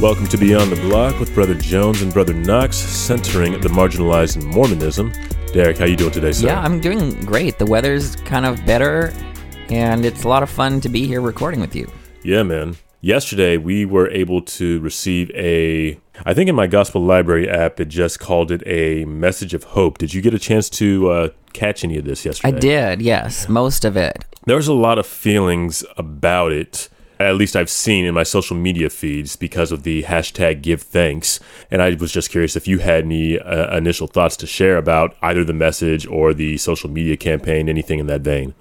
Welcome to Beyond the Block with Brother Jones and Brother Knox, centering the marginalized in Mormonism. Derek, how you doing today, sir? Yeah, I'm doing great. The weather's kind of better, and it's a lot of fun to be here recording with you. Yeah, man. Yesterday, we were able to receive a, I think in my Gospel Library app, it just called it a message of hope. Did you get a chance to uh, catch any of this yesterday? I did, yes, most of it. There was a lot of feelings about it at least I've seen in my social media feeds because of the hashtag give thanks. And I was just curious if you had any uh, initial thoughts to share about either the message or the social media campaign, anything in that vein.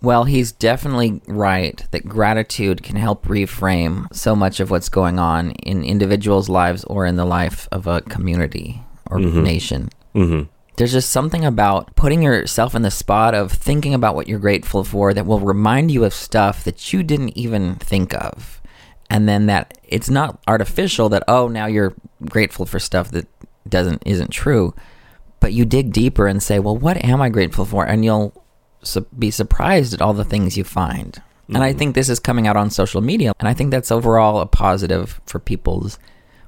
Well, he's definitely right that gratitude can help reframe so much of what's going on in individuals' lives or in the life of a community or mm-hmm. nation. Mm-hmm there's just something about putting yourself in the spot of thinking about what you're grateful for that will remind you of stuff that you didn't even think of. And then that it's not artificial that oh now you're grateful for stuff that doesn't isn't true, but you dig deeper and say, "Well, what am I grateful for?" and you'll su- be surprised at all the things you find. Mm-hmm. And I mm-hmm. think this is coming out on social media, and I think that's overall a positive for people's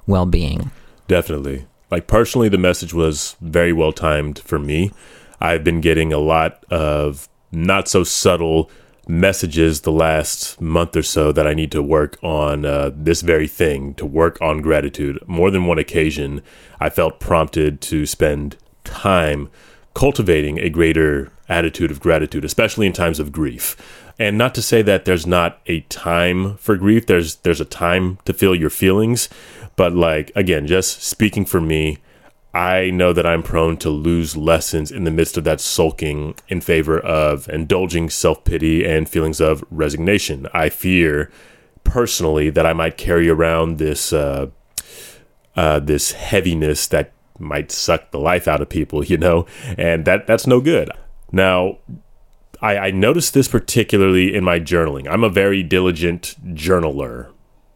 well-being. Definitely like personally, the message was very well timed for me. I've been getting a lot of not so subtle messages the last month or so that I need to work on uh, this very thing, to work on gratitude. More than one occasion, I felt prompted to spend time cultivating a greater attitude of gratitude, especially in times of grief. And not to say that there's not a time for grief. There's there's a time to feel your feelings, but like again, just speaking for me, I know that I'm prone to lose lessons in the midst of that sulking in favor of indulging self pity and feelings of resignation. I fear personally that I might carry around this uh, uh, this heaviness that might suck the life out of people, you know, and that that's no good. Now, I, I noticed this particularly in my journaling. I'm a very diligent journaler.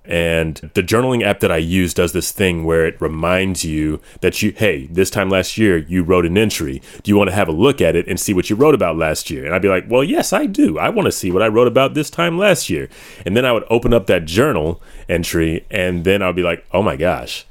And the journaling app that I use does this thing where it reminds you that you, hey, this time last year you wrote an entry. Do you want to have a look at it and see what you wrote about last year? And I'd be like, well, yes, I do. I want to see what I wrote about this time last year. And then I would open up that journal entry and then I'd be like, oh my gosh,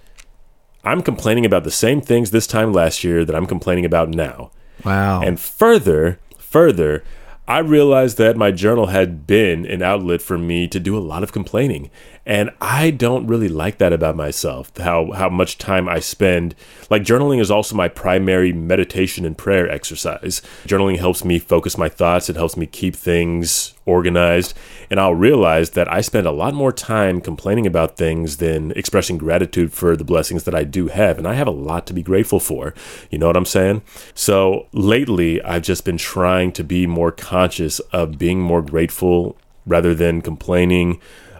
I'm complaining about the same things this time last year that I'm complaining about now. Wow. And further, further, I realized that my journal had been an outlet for me to do a lot of complaining. And I don't really like that about myself, how, how much time I spend. Like, journaling is also my primary meditation and prayer exercise. Journaling helps me focus my thoughts, it helps me keep things organized. And I'll realize that I spend a lot more time complaining about things than expressing gratitude for the blessings that I do have. And I have a lot to be grateful for. You know what I'm saying? So, lately, I've just been trying to be more conscious of being more grateful rather than complaining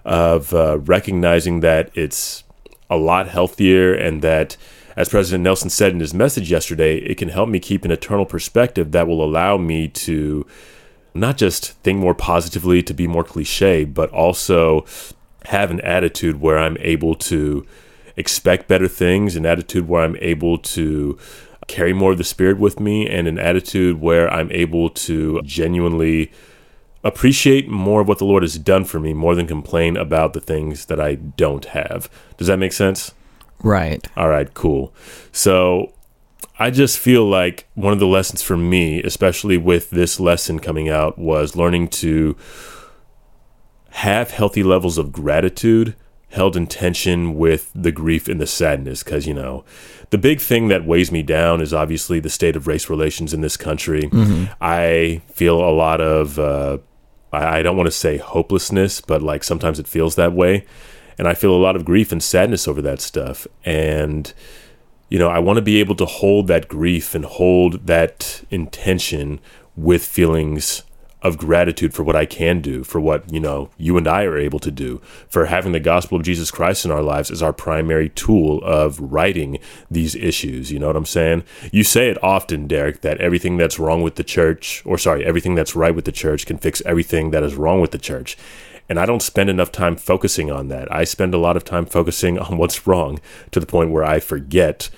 of uh, recognizing that it's a lot healthier and that as President Nelson said in his message yesterday, it can help me keep an eternal perspective that will allow me to not just think more positively, to be more cliche, but also have an attitude where I'm able to expect better things, an attitude where I'm able to carry more of the spirit with me, and an attitude where I'm able to genuinely appreciate more of what the Lord has done for me more than complain about the things that I don't have. Does that make sense? Right. All right, cool. So I just feel like one of the lessons for me, especially with this lesson coming out, was learning to have healthy levels of gratitude held in tension with the grief and the sadness. Because, you know, the big thing that weighs me down is obviously the state of race relations in this country. Mm-hmm. I feel a lot of uh, I, don't want to say hopelessness, but like sometimes it feels that way. And I feel a lot of grief and sadness over that stuff. And, you know, I want to be able to hold that grief and hold that intention with feelings of gratitude for what I can do, for what, you know, you and I are able to do, for having the gospel of Jesus Christ in our lives as our primary tool of righting these issues. You know what I'm saying? You say it often, Derek, that everything that's wrong with the church, or sorry, everything that's right with the church can fix everything that is wrong with the church. And I don't spend enough time focusing on that. I spend a lot of time focusing on what's wrong to the point where I forget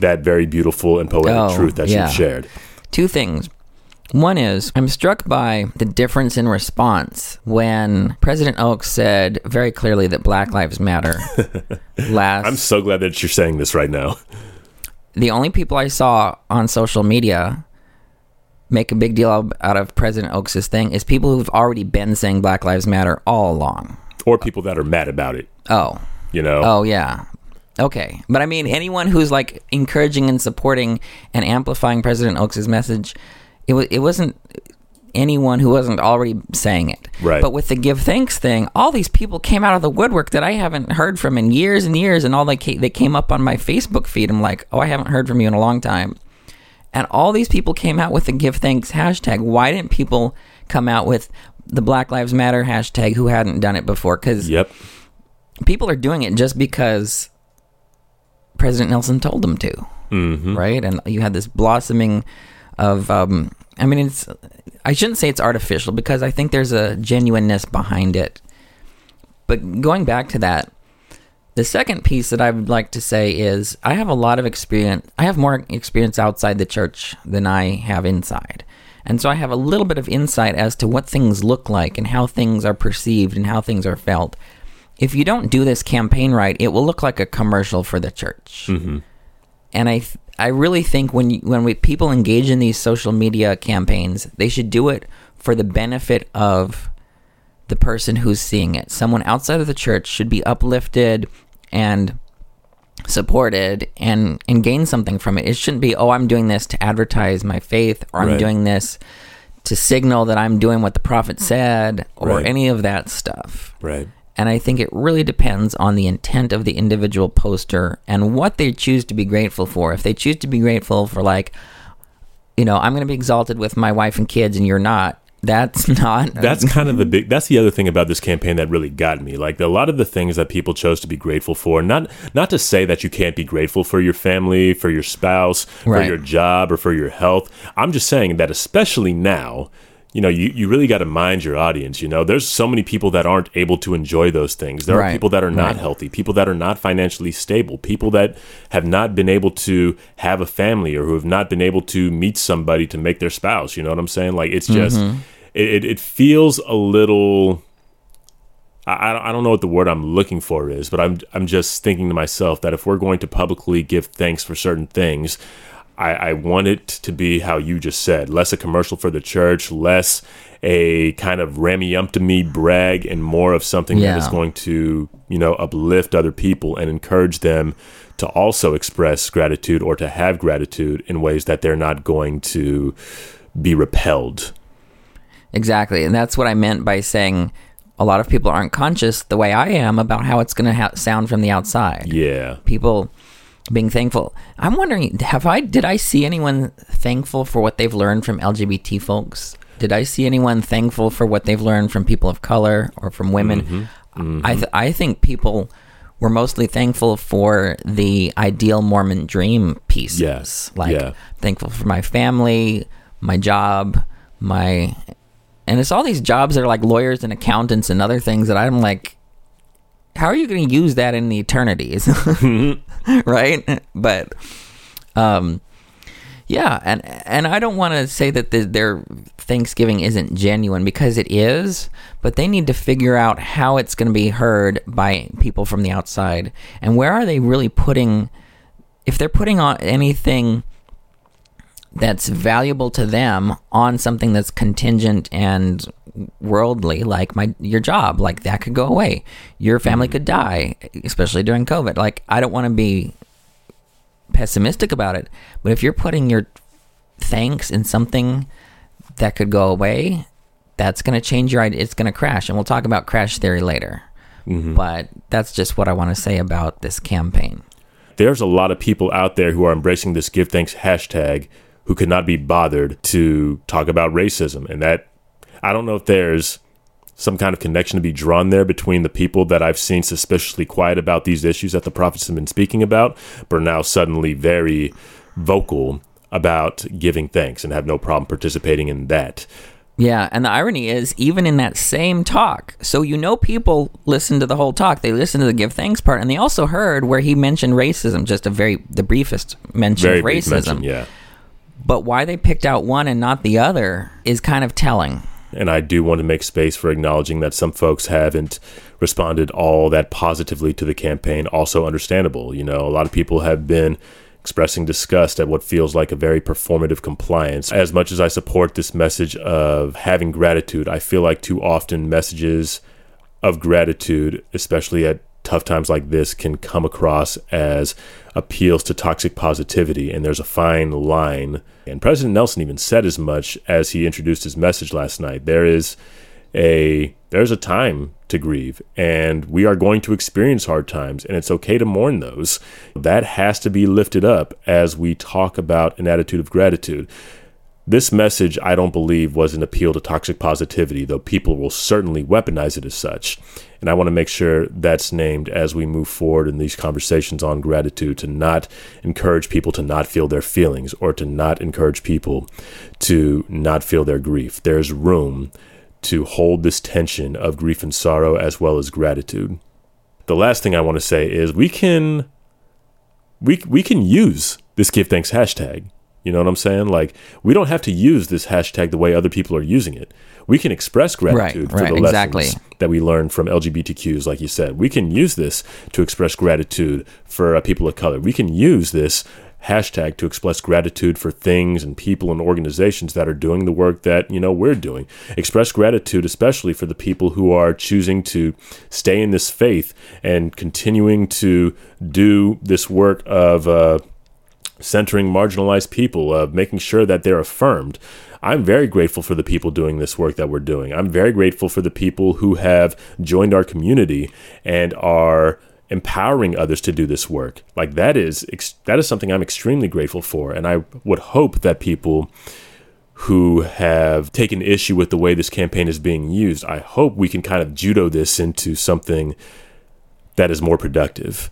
that very beautiful and poetic oh, truth that yeah. you've shared. Two things One is I'm struck by the difference in response when President Oaks said very clearly that Black Lives Matter. last, I'm so glad that you're saying this right now. the only people I saw on social media make a big deal out of President Oaks' thing is people who've already been saying Black Lives Matter all along. Or people that are mad about it, Oh, you know? Oh yeah. Okay. But I mean anyone who's like encouraging and supporting and amplifying President Oaks' message, it was it wasn't anyone who wasn't already saying it. Right. But with the give thanks thing, all these people came out of the woodwork that I haven't heard from in years and years and all they came, they came up on my Facebook feed. I'm like, "Oh, I haven't heard from you in a long time." And all these people came out with the give thanks hashtag. Why didn't people come out with the Black Lives Matter hashtag who hadn't done it before? Cuz Yep. people are doing it just because President Nelson told them to, hmm right? And you had this blossoming of, um, I mean, it's, I shouldn't say it's artificial because I think there's a genuineness behind it. But going back to that, the second piece that I would like to say is I have a lot of experience. I have more experience outside the church than I have inside. And so I have a little bit of insight as to what things look like and how things are perceived and how things are felt. If you don't do this campaign right, it will look like a commercial for the church. hmm And I th- I really think when you, when we, people engage in these social media campaigns, they should do it for the benefit of the person who's seeing it. Someone outside of the church should be uplifted and supported and and gain something from it. It shouldn't be, "Oh, I'm doing this to advertise my faith or I'm Right. doing this to signal that I'm doing what the prophet said or Right. any of that stuff." Right. And I think it really depends on the intent of the individual poster and what they choose to be grateful for. If they choose to be grateful for, like, you know, I'm going to be exalted with my wife and kids and you're not, that's not. That's kind of the big. That's the other thing about this campaign that really got me. Like a lot of the things that people chose to be grateful for. Not not to say that you can't be grateful for your family, for your spouse, for your job, or for your health. I'm just saying that especially now. You know, you, you really got to mind your audience. You know, there's so many people that aren't able to enjoy those things. There are people that are not right. healthy, people that are not financially stable, people that have not been able to have a family or who have not been able to meet somebody to make their spouse. You know what I'm saying? Like, it's just, Mm-hmm. it, it, feels a little. I, I I don't know what the word I'm looking for is, but I'm I'm just thinking to myself that if we're going to publicly give thanks for certain things, I, I want it to be how you just said, less a commercial for the church, less a kind of rammy up to me brag, and more of something that is going to you know uplift other people and encourage them to also express gratitude or to have gratitude in ways that they're not going to be repelled. Exactly. And that's what I meant by saying a lot of people aren't conscious the way I am about how it's going to ha- sound from the outside. Yeah. People being thankful. I'm wondering, have I did I see anyone thankful for what they've learned from LGBT folks? Did I see anyone thankful for what they've learned from people of color or from women? Mm-hmm. Mm-hmm. I th- I think people were mostly thankful for the ideal Mormon dream pieces. Yes. Like Yeah. thankful for my family, my job, my and it's all these jobs that are like lawyers and accountants and other things that I'm like how are you going to use that in the eternities? right? But um yeah, and and I don't want to say that the, their Thanksgiving isn't genuine because it is, but they need to figure out how it's going to be heard by people from the outside and where are they really putting if they're putting on anything that's valuable to them on something that's contingent and worldly like my your job like that could go away. Your family mm. could die especially during covid. Like i don't want to be pessimistic about it but if you're putting your thanks in something that could go away that's going to change your idea it's going to crash and we'll talk about crash theory later. Mm-hmm. But that's just what i want to say about this campaign. There's a lot of people out there who are embracing this give thanks hashtag who could not be bothered to talk about racism and that i don't know if there's some kind of connection to be drawn there between the people that i've seen suspiciously quiet about these issues that the prophets have been speaking about but are now suddenly very vocal about giving thanks and have no problem participating in that Yeah, and the irony is, even in that same talk, so you know people listen to the whole talk. They listen to the give thanks part, and they also heard where he mentioned racism, just a very the briefest mention very of racism. mention, yeah But why they picked out one and not the other is kind of telling. And I do want to make space for acknowledging that some folks haven't responded all that positively to the campaign. Also understandable. You know, a lot of people have been expressing disgust at what feels like a very performative compliance. As much as I support this message of having gratitude, I feel like too often messages of gratitude, especially at tough times like this, can come across as appeals to toxic positivity. And there's a fine line. And President Nelson even said as much as he introduced his message last night. There is a there's a time to grieve and we are going to experience hard times and it's okay to mourn those that has to be lifted up as we talk about an attitude of gratitude this message i don't believe was an appeal to toxic positivity though people will certainly weaponize it as such and i want to make sure that's named as we move forward in these conversations on gratitude to not encourage people to not feel their feelings or to not encourage people to not feel their grief there's room to hold this tension of grief and sorrow as well as gratitude. The last thing I want to say is we can we we can use this give thanks hashtag. You know what I'm saying? Like we don't have to use this hashtag the way other people are using it. We can express gratitude right, for right, the exactly. lessons that we learn from LGBTQs, like you said. We can use this to express gratitude for uh, people of color. We can use this hashtag to express gratitude for things and people and organizations that are doing the work that you know we're doing express gratitude especially for the people who are choosing to stay in this faith and continuing to do this work of uh, centering marginalized people of making sure that they're affirmed I'm very grateful for the people doing this work that we're doing. I'm very grateful for the people who have joined our community and are empowering others to do this work. Like that is that is something I'm extremely grateful for, and I would hope that people who have taken issue with the way this campaign is being used, I hope we can kind of judo this into something that is more productive.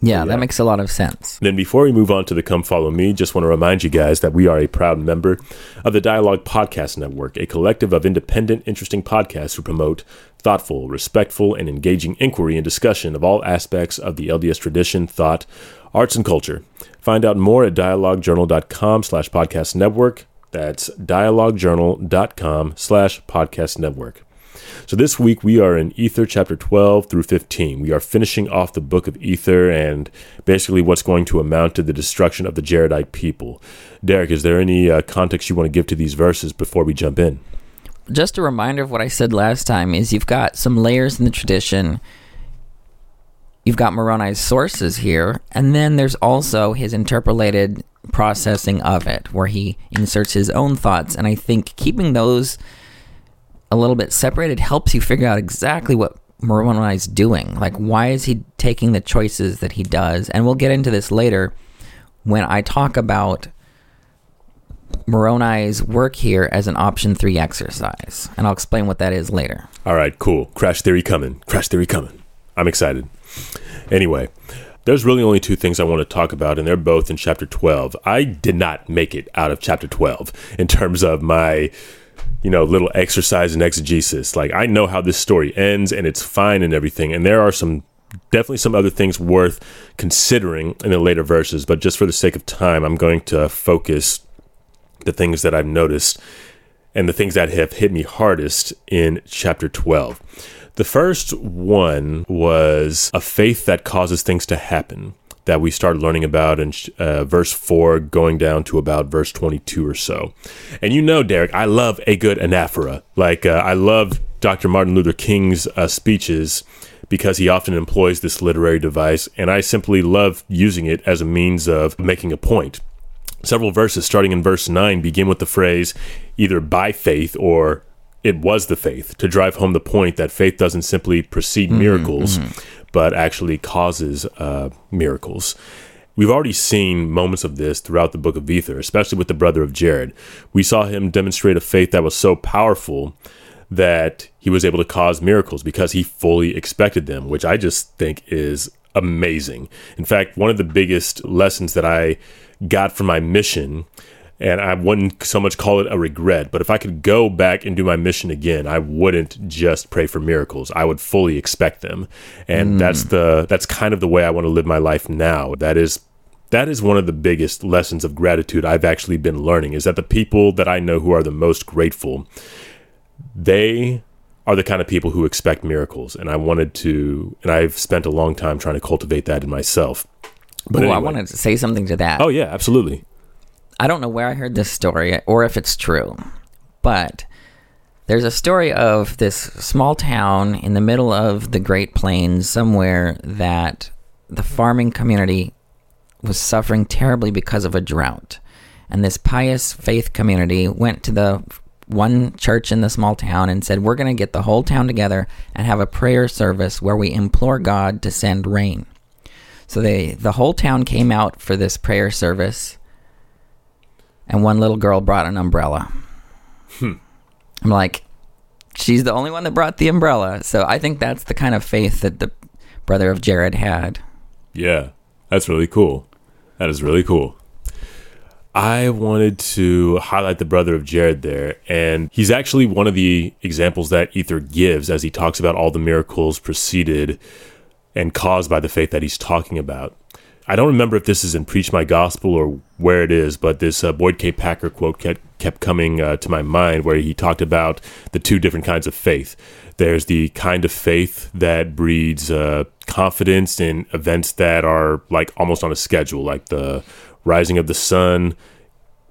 Yeah, yeah, that makes a lot of sense. Then, before we move on to the Come Follow Me, just want to remind you guys that we are a proud member of the Dialogue Podcast Network, a collective of independent, interesting podcasts who promote thoughtful, respectful, and engaging inquiry and discussion of all aspects of the LDS tradition, thought, arts, and culture. Find out more at dialoguejournal.com slash podcast network. That's dialoguejournal.com slash podcast network. So this week we are in Ether chapter 12 through 15. We are finishing off the book of Ether and basically what's going to amount to the destruction of the Jaredite people. Derek, is there any uh, context you want to give to these verses before we jump in? Just a reminder of what I said last time is you've got some layers in the tradition. You've got Moroni's sources here, and then there's also his interpolated processing of it, where he inserts his own thoughts. And I think keeping those a little bit separated helps you figure out exactly what Moroni is doing. Like, why is he taking the choices that he does? And we'll get into this later when I talk about Moroni's work here as an option three exercise. And I'll explain what that is later. All right, cool. Crash theory coming. Crash theory coming. I'm excited. Anyway, there's really only two things I want to talk about, and they're both in chapter 12. I did not make it out of chapter 12 in terms of my you know, little exercise in exegesis. Like I know how this story ends and it's fine and everything. And there are some definitely some other things worth considering in the later verses, but just for the sake of time, I'm going to focus the things that I've noticed and the things that have hit me hardest in chapter 12. The first one was a faith that causes things to happen that we start learning about in uh, verse 4 going down to about verse 22 or so. And you know, Derek, I love a good anaphora. Like, uh, I love Dr. Martin Luther King's uh, speeches because he often employs this literary device, and I simply love using it as a means of making a point. Several verses, starting in verse 9, begin with the phrase either by faith or it was the faith to drive home the point that faith doesn't simply precede mm-hmm, miracles, mm-hmm but actually causes uh, miracles. We've already seen moments of this throughout the book of Ether, especially with the brother of Jared. We saw him demonstrate a faith that was so powerful that he was able to cause miracles because he fully expected them, which I just think is amazing. In fact, one of the biggest lessons that I got from my mission and I wouldn't so much call it a regret. But if I could go back and do my mission again, I wouldn't just pray for miracles. I would fully expect them, and mm. that's the that's kind of the way I want to live my life now. That is that is one of the biggest lessons of gratitude I've actually been learning is that the people that I know who are the most grateful, they are the kind of people who expect miracles. And I wanted to, and I've spent a long time trying to cultivate that in myself. But anyway. I wanted to say something to that. Oh, yeah, absolutely. I don't know where I heard this story or if it's true, but there's a story of this small town in the middle of the Great Plains somewhere that the farming community was suffering terribly because of a drought. And this pious faith community went to the one church in the small town and said, We're going to get the whole town together and have a prayer service where we implore God to send rain. So they the whole town came out for this prayer service, and one little girl brought an umbrella. Hmm. I'm like, she's the only one that brought the umbrella. So I think that's the kind of faith that the brother of Jared had. Yeah, that's really cool. That is really cool. I wanted to highlight the brother of Jared there, and he's actually one of the examples that Ether gives as he talks about all the miracles preceded and caused by the faith that he's talking about. I don't remember if this is in Preach My Gospel or where it is, but this uh, Boyd K. Packer quote kept, kept coming uh, to my mind where he talked about the two different kinds of faith. There's the kind of faith that breeds uh, confidence in events that are like almost on a schedule, like the rising of the sun,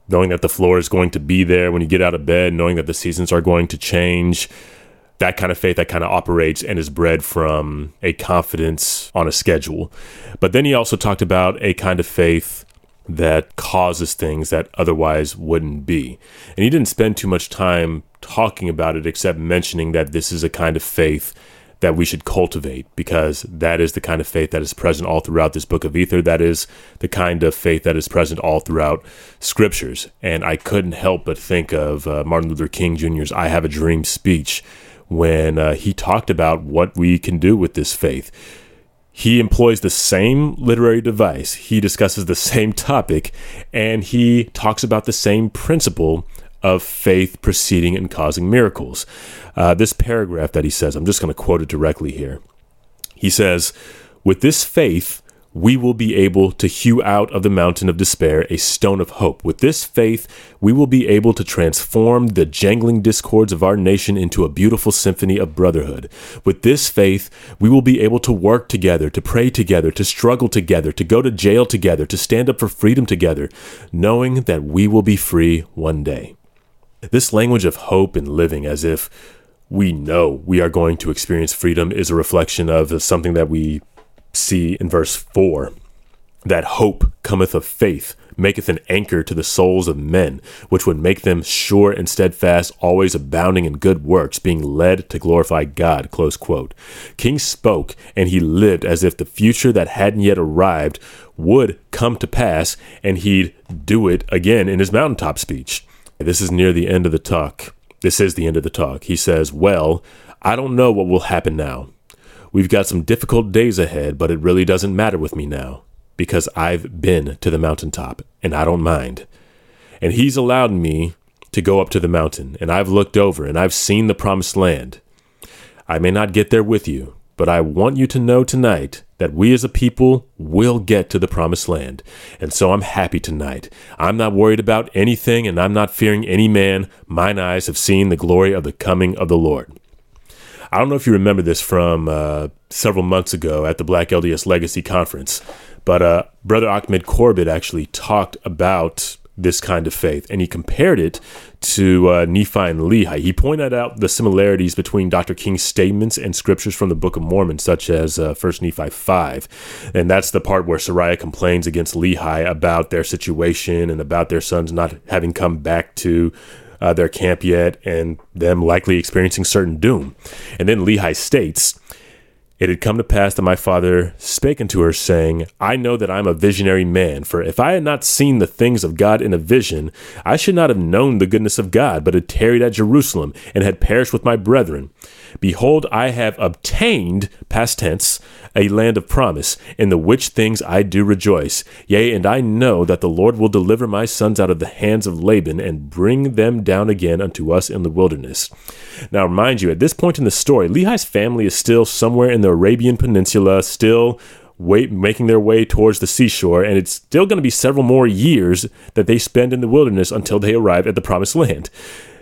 knowing that the floor is going to be there when you get out of bed, knowing that the seasons are going to change that kind of faith that kind of operates and is bred from a confidence on a schedule. But then he also talked about a kind of faith that causes things that otherwise wouldn't be. And he didn't spend too much time talking about it except mentioning that this is a kind of faith that we should cultivate because that is the kind of faith that is present all throughout this book of Ether. That is the kind of faith that is present all throughout scriptures. And I couldn't help but think of uh, Martin Luther King Jr.'s I Have a Dream speech when uh, he talked about what we can do with this faith. He employs the same literary device, he discusses the same topic, and he talks about the same principle of faith preceding and causing miracles. Uh, this paragraph that he says, I'm just going to quote it directly here. He says, With this faith, we will be able to hew out of the mountain of despair a stone of hope. With this faith, we will be able to transform the jangling discords of our nation into a beautiful symphony of brotherhood. With this faith, we will be able to work together, to pray together, to struggle together, to go to jail together, to stand up for freedom together, knowing that we will be free one day. This language of hope and living as if we know we are going to experience freedom is a reflection of something that we see in verse 4 that hope cometh of faith maketh an anchor to the souls of men, which would make them sure and steadfast, always abounding in good works, being led to glorify God. Close quote. King spoke, and he lived as if the future that hadn't yet arrived would come to pass, and he'd do it again in his mountaintop speech. This is near the end of the talk. This is the end of the talk. He says, Well, I don't know what will happen now. We've got some difficult days ahead, but it really doesn't matter with me now because I've been to the mountaintop and I don't mind. And He's allowed me to go up to the mountain, and I've looked over and I've seen the promised land. I may not get there with you, but I want you to know tonight that we as a people will get to the promised land. And so I'm happy tonight. I'm not worried about anything and I'm not fearing any man. Mine eyes have seen the glory of the coming of the Lord. I don't know if you remember this from uh, several months ago at the Black LDS Legacy Conference, but uh, Brother Ahmad Corbitt actually talked about this kind of faith, and he compared it to uh, Nephi and Lehi. He pointed out the similarities between Dr. King's statements and scriptures from the Book of Mormon, such as uh, 1 Nephi 5. And that's the part where Sariah complains against Lehi about their situation and about their sons not having come back to uh, their camp yet and them likely experiencing certain doom. And then Lehi states, it had come to pass that my father spake unto her, saying, I know that I am a visionary man, for if I had not seen the things of God in a vision, I should not have known the goodness of God, but had tarried at Jerusalem, and had perished with my brethren. Behold, I have obtained, past tense, a land of promise, in the which things I do rejoice. Yea, and I know that the Lord will deliver my sons out of the hands of Laban, and bring them down again unto us in the wilderness. Now, mind you, at this point in the story, Lehi's family is still somewhere in the Arabian Peninsula, still wait, making their way towards the seashore, and it's still going to be several more years that they spend in the wilderness until they arrive at the promised land.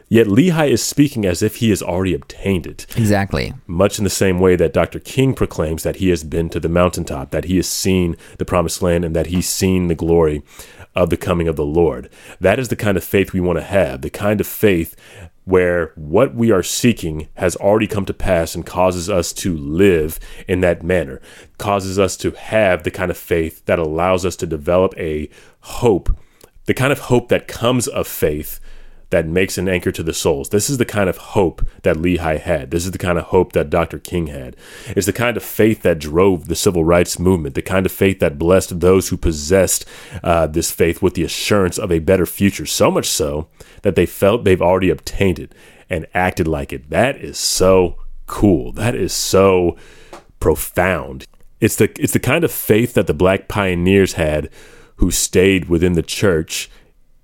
Yet Lehi is speaking as if he has already obtained it. Exactly. Much in the same way that Dr. King proclaims that he has been to the mountaintop, that he has seen the promised land, and that he's seen the glory of the coming of the Lord. That is the kind of faith we want to have, the kind of faith where what we are seeking has already come to pass and causes us to live in that manner, causes us to have the kind of faith that allows us to develop a hope, the kind of hope that comes of faith that makes an anchor to the souls. This is the kind of hope that Lehi had. This is the kind of hope that Dr. King had. It's the kind of faith that drove the civil rights movement, the kind of faith that blessed those who possessed uh, this faith with the assurance of a better future. So much so that they felt they've already obtained it and acted like it. That is so cool. That is so profound. It's the it's the kind of faith that the black pioneers had who stayed within the church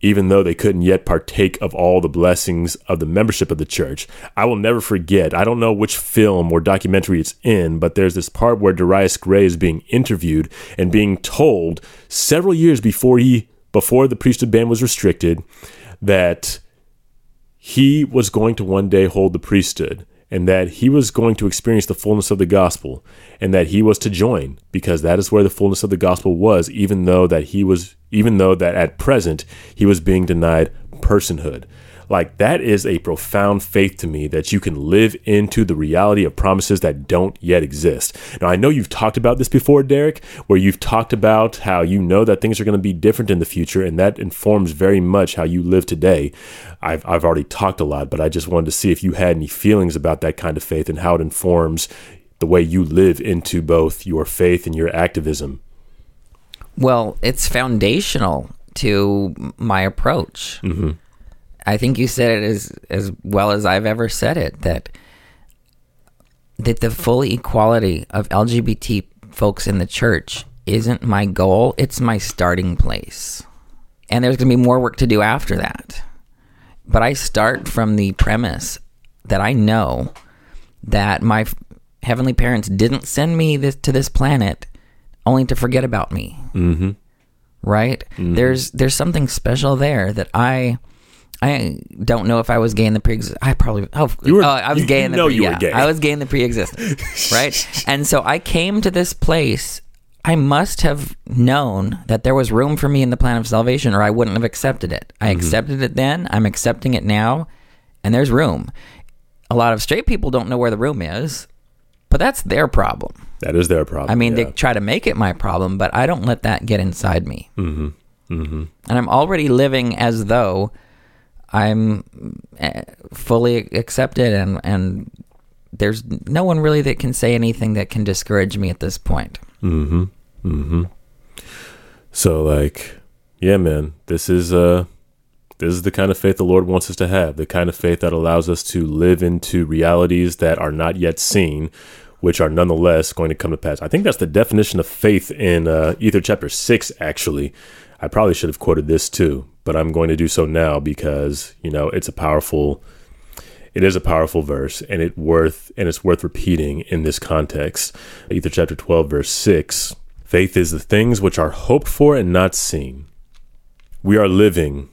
even though they couldn't yet partake of all the blessings of the membership of the church. I will never forget, I don't know which film or documentary it's in, but there's this part where Darius Gray is being interviewed and being told several years before he before the priesthood ban was restricted that he was going to one day hold the priesthood and that he was going to experience the fullness of the gospel and that he was to join because that is where the fullness of the gospel was even though that he was even though that at present he was being denied personhood like that is a profound faith to me that you can live into the reality of promises that don't yet exist. Now, I know you've talked about this before, Derek, where you've talked about how you know that things are going to be different in the future, and that informs very much how you live today. I've, I've already talked a lot, but I just wanted to see if you had any feelings about that kind of faith and how it informs the way you live into both your faith and your activism. Well, it's foundational to my approach. Mm-hmm. I think you said it as as well as I've ever said it that that the full equality of LGBT folks in the church isn't my goal, it's my starting place. And there's going to be more work to do after that. But I start from the premise that I know that my heavenly parents didn't send me this to this planet only to forget about me. Mm-hmm. Right? Mm-hmm. There's there's something special there that I I don't know if I was gay in the pre. I probably. Oh, were, uh, I was gay in the. No, pre- you yeah, were gay. I was gay in the pre-existence, right? and so I came to this place. I must have known that there was room for me in the plan of salvation, or I wouldn't have accepted it. I mm-hmm. accepted it then. I'm accepting it now, and there's room. A lot of straight people don't know where the room is, but that's their problem. That is their problem. I mean, yeah. they try to make it my problem, but I don't let that get inside me. Mm-hmm. Mm-hmm. And I'm already living as though I'm eh, fully accepted and and there's no one really that can say anything that can discourage me at this point. Mhm. Mhm. So like yeah, man, this is uh this is the kind of faith the Lord wants us to have, the kind of faith that allows us to live into realities that are not yet seen, which are nonetheless going to come to pass. I think that's the definition of faith in uh, Ether chapter 6, actually. I probably should have quoted this too, but I'm going to do so now because, you know, it's a powerful it is a powerful verse and it worth and it's worth repeating in this context. Ether chapter 12 verse 6. Faith is the things which are hoped for and not seen. We are living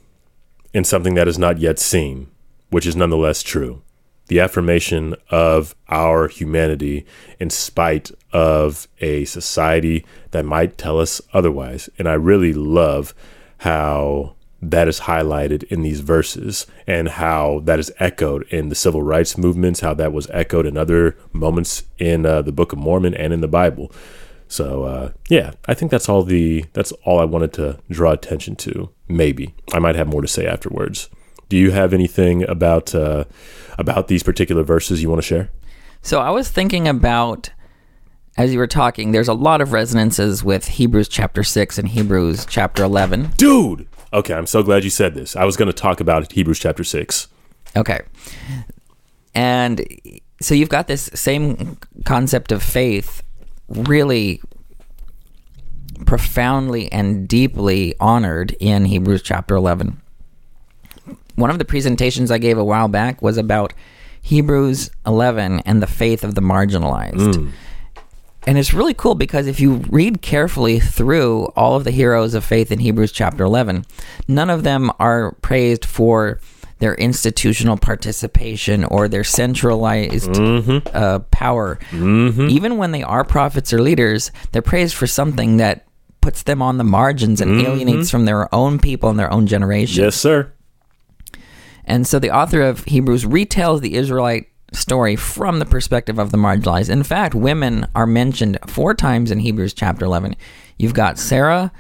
in something that is not yet seen, which is nonetheless true. The affirmation of our humanity in spite of a society that might tell us otherwise. And I really love how that is highlighted in these verses and how that is echoed in the civil rights movements, how that was echoed in other moments in uh, the Book of Mormon and in the Bible. So uh, yeah, I think that's all the that's all I wanted to draw attention to. Maybe I might have more to say afterwards. Do you have anything about uh, about these particular verses you want to share? So I was thinking about as you were talking. There's a lot of resonances with Hebrews chapter six and Hebrews chapter eleven. Dude, Okay, I'm so glad you said this. I was going to talk about Hebrews chapter 6. Okay. And so you've got this same concept of faith really profoundly and deeply honored in Hebrews chapter 11. One of the presentations I gave a while back was about Hebrews 11 and the faith of the marginalized. Mm. And it's really cool because if you read carefully through all of the heroes of faith in Hebrews chapter 11, none of them are praised for their institutional participation or their centralized mm-hmm. uh, power. Mm-hmm. Even when they are prophets or leaders, they're praised for something that puts them on the margins and mm-hmm. alienates from their own people and their own generation. Yes, sir. And so the author of Hebrews retells the Israelite story from the perspective of the marginalized. In fact, women are mentioned four times in Hebrews chapter 11. You've got Sarah,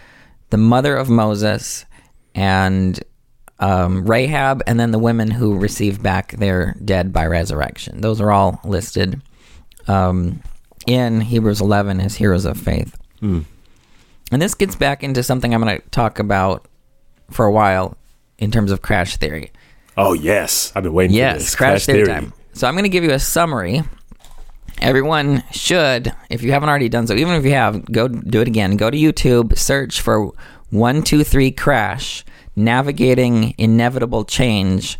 the mother of Moses, and um, Rahab, and then the women who received back their dead by resurrection. Those are all listed um, in Hebrews 11 as heroes of faith. And this gets back into something I'm going to talk about for a while in terms of crash theory. Oh yes, I've been waiting for Yes, this. crash, theory, time. So I'm going to give you a summary. Everyone should, if you haven't already done so, even if you have, go do it again. Go to YouTube, search for one two three crash, navigating inevitable change,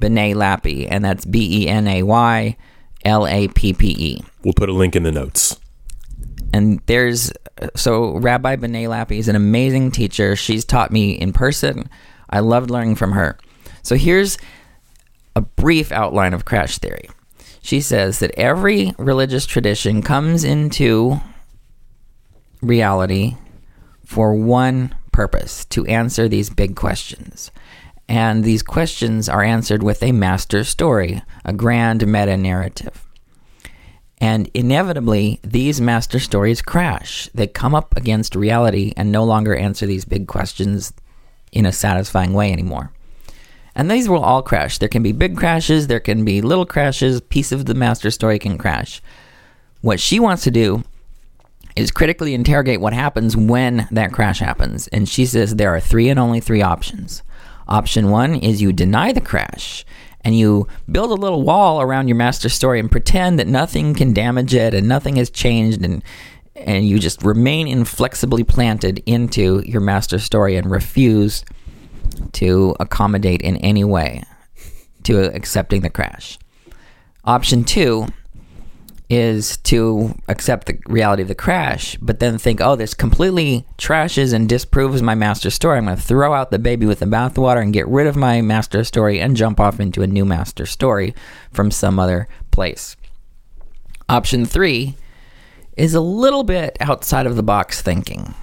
Benay Lappe, and that's B E N A Y L A P P E. We'll put a link in the notes. And there's so Rabbi Benay Lappe is an amazing teacher. She's taught me in person. I loved learning from her. So here's a brief outline of crash theory. She says that every religious tradition comes into reality for one purpose to answer these big questions. And these questions are answered with a master story, a grand meta narrative. And inevitably, these master stories crash. They come up against reality and no longer answer these big questions in a satisfying way anymore. And these will all crash. There can be big crashes, there can be little crashes, piece of the master story can crash. What she wants to do is critically interrogate what happens when that crash happens. And she says there are three and only three options. Option one is you deny the crash and you build a little wall around your master story and pretend that nothing can damage it and nothing has changed and and you just remain inflexibly planted into your master story and refuse to accommodate in any way to accepting the crash. Option two is to accept the reality of the crash, but then think, oh, this completely trashes and disproves my master story. I'm going to throw out the baby with the bathwater and get rid of my master story and jump off into a new master story from some other place. Option three is a little bit outside of the box thinking.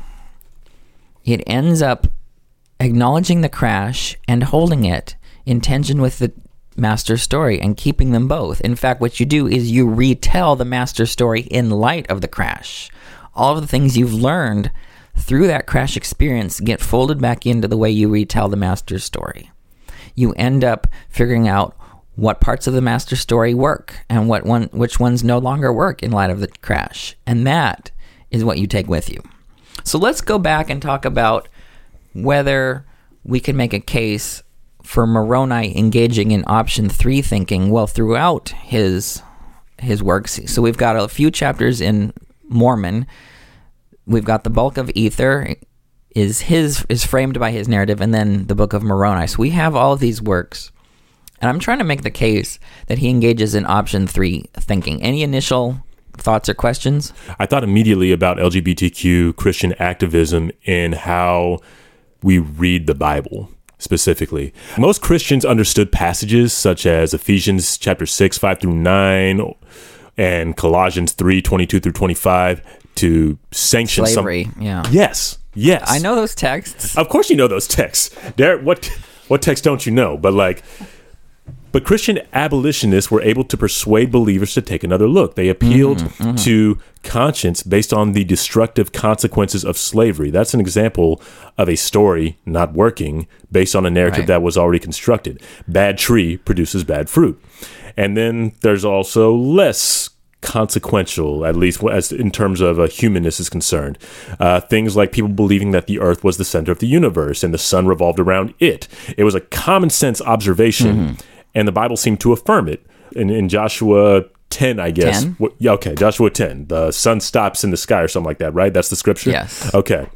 It ends up acknowledging the crash and holding it in tension with the master story and keeping them both. In fact, what you do is you retell the master story in light of the crash. All of the things you've learned through that crash experience get folded back into the way you retell the master story. You end up figuring out what parts of the master story work and what one which ones no longer work in light of the crash. And that is what you take with you. So let's go back and talk about whether we can make a case for Moroni engaging in option three thinking well throughout his his works. So we've got a few chapters in Mormon. We've got the bulk of Ether is his is framed by his narrative, and then the Book of Moroni. So we have all of these works, and I'm trying to make the case that he engages in option three thinking. Any initial thoughts or questions? I thought immediately about LGBTQ Christian activism and how we read the Bible specifically. Most Christians understood passages such as Ephesians chapter 6, 5 through 9, and Colossians 3, 22 through 25 to sanction Slavery. some. Yeah. Yes, yes. I know those texts. Of course, you know those texts. Derek, what what text don't you know? But like, but Christian abolitionists were able to persuade believers to take another look. They appealed to conscience based on the destructive consequences of slavery. That's an example of a story not working based on a narrative Right. that was already constructed. Bad tree produces bad fruit. And then there's also less consequential, at least as in terms of uh, humanness is concerned. Uh, things like people believing that the Earth was the center of the universe and the sun revolved around it. It was a common sense observation, and the Bible seemed to affirm it. In, in Joshua 10, I guess. 10? Wh- yeah, okay, Joshua 10. The sun stops in the sky or something like that, right? That's the scripture? Yes. Okay.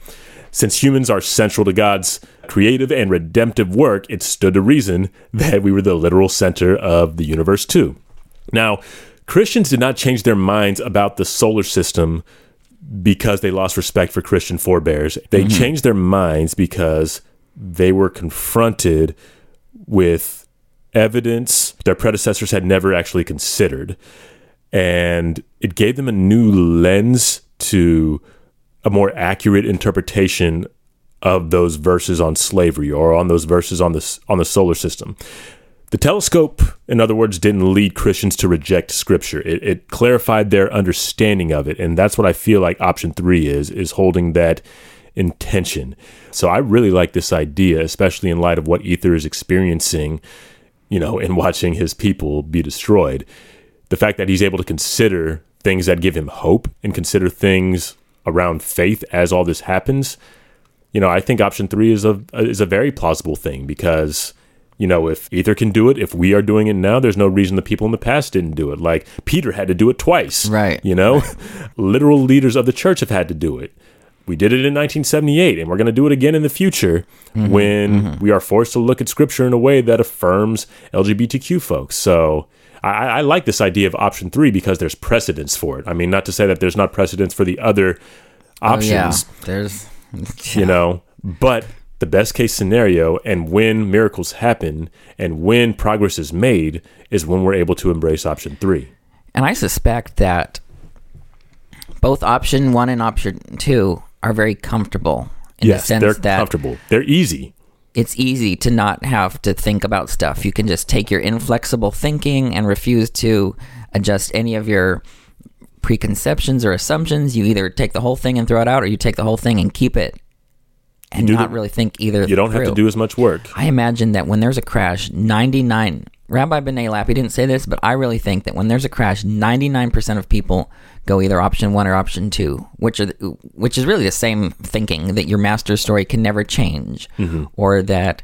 Since humans are central to God's creative and redemptive work, it stood to reason that we were the literal center of the universe, too. Now, Christians did not change their minds about the solar system because they lost respect for Christian forebears. They mm-hmm. changed their minds because they were confronted with evidence their predecessors had never actually considered. And it gave them a new lens to a more accurate interpretation of those verses on slavery or on those verses on the on the solar system. The telescope, in other words, didn't lead Christians to reject Scripture. It, it clarified their understanding of it, and that's what I feel like option three is: is holding that intention. So I really like this idea, especially in light of what Ether is experiencing, you know, in watching his people be destroyed. The fact that he's able to consider things that give him hope and consider things around faith as all this happens. You know, I think option three is a is a very plausible thing because you know, if Ether can do it, if we are doing it now, there's no reason the people in the past didn't do it. Like Peter had to do it twice. Right. You know, literal leaders of the church have had to do it. We did it in 1978, and we're going to do it again in the future mm-hmm, when mm-hmm. we are forced to look at scripture in a way that affirms LGBTQ folks. So I, I like this idea of option three because there's precedence for it. I mean, not to say that there's not precedence for the other options Oh, yeah. There's you know but the best case scenario and when miracles happen and when progress is made is when we're able to embrace option three And I suspect that both option one and option two are very comfortable in yes the sense they're that comfortable they're easy it's easy to not have to think about stuff. You can just take your inflexible thinking and refuse to adjust any of your preconceptions or assumptions. You either take the whole thing and throw it out, or you take the whole thing and keep it and not the- really think either. you don't have to do as much work I imagine that when there's a crash, 99 Rabbi Benay Lappe didn't say this, but I really think that when there's a crash, 99% of people go either option 1 or option 2, which are the- which is really the same thinking that your master story can never change mm-hmm. or that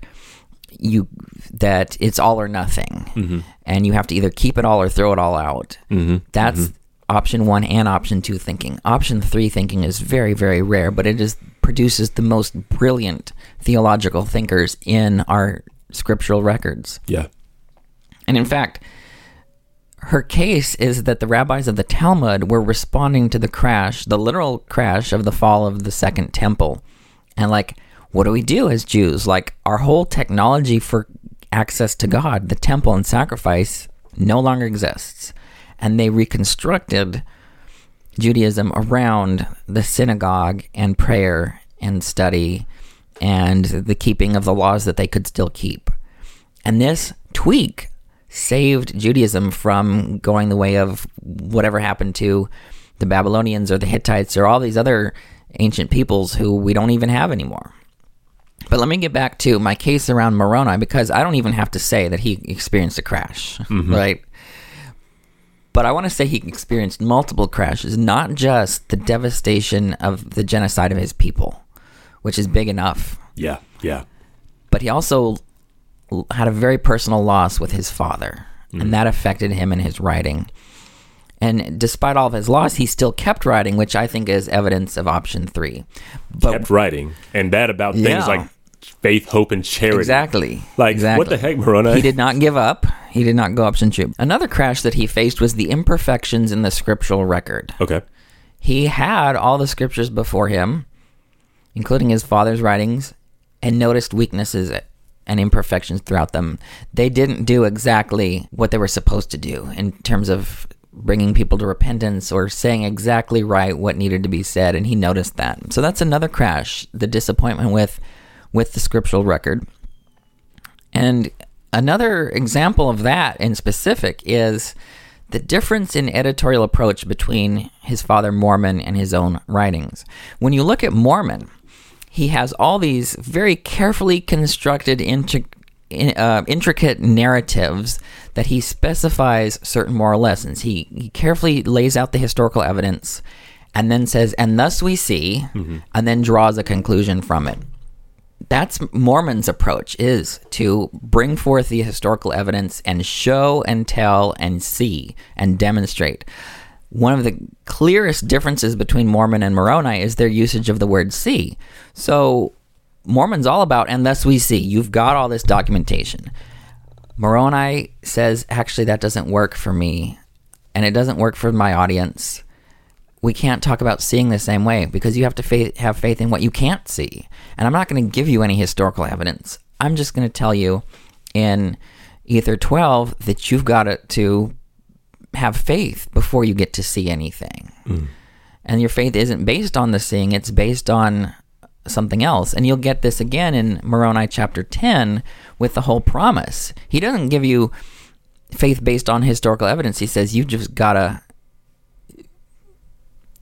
you that it's all or nothing mm-hmm. and you have to either keep it all or throw it all out. Mm-hmm. That's option 1 and option 2 thinking. Option 3 thinking is very very rare, but it is produces the most brilliant theological thinkers in our scriptural records. yeah And in fact, her case is that the rabbis of the Talmud were responding to the crash, the literal crash of the fall of the Second Temple. And like, what do we do as Jews? Like, our whole technology for access to God, the temple and sacrifice, no longer exists. And they reconstructed Judaism around the synagogue and prayer and study and the keeping of the laws that they could still keep. And this tweak saved Judaism from going the way of whatever happened to the Babylonians or the Hittites or all these other ancient peoples who we don't even have anymore. But let me get back to my case around Moroni because I don't even have to say that he experienced a crash, mm-hmm. right? But I want to say he experienced multiple crashes, not just the devastation of the genocide of his people, which is big enough, yeah yeah but he also had a very personal loss with his father, and mm. that affected him in his writing. And despite all of his loss, he still kept writing, which I think is evidence of option three. But kept writing and that about Yeah. things like faith hope and charity Exactly. Like, exactly. what the heck, Moroni? He did not give up. He did not go option two. Another crash that he faced was the imperfections in the scriptural record. okay He had all the scriptures before him, including his father's writings, and noticed weaknesses and imperfections throughout them. They didn't do exactly what they were supposed to do in terms of bringing people to repentance or saying exactly right what needed to be said, and he noticed that. So that's another crash, the disappointment with with the scriptural record. And another example of that in specific is the difference in editorial approach between his father Mormon and his own writings. When you look at Mormon, he has all these very carefully constructed, uh, intricate narratives that he specifies certain moral lessons. He, he carefully lays out the historical evidence and then says, and thus we see, and then draws a conclusion from it that's Mormon's approach is to bring forth the historical evidence and show and tell and see and demonstrate. One of the clearest differences between Mormon and Moroni is their usage of the word see. So Mormon's all about and thus we see. You've got all this documentation. Moroni says actually that doesn't work for me and it doesn't work for my audience. we can't talk about seeing the same way because you have to faith, have faith in what you can't see. And I'm not going to give you any historical evidence. I'm just going to tell you in Ether 12 that you've got to have faith before you get to see anything. Mm. And your faith isn't based on the seeing, it's based on something else. And you'll get this again in Moroni chapter 10 with the whole promise. He doesn't give you faith based on historical evidence. He says you just got to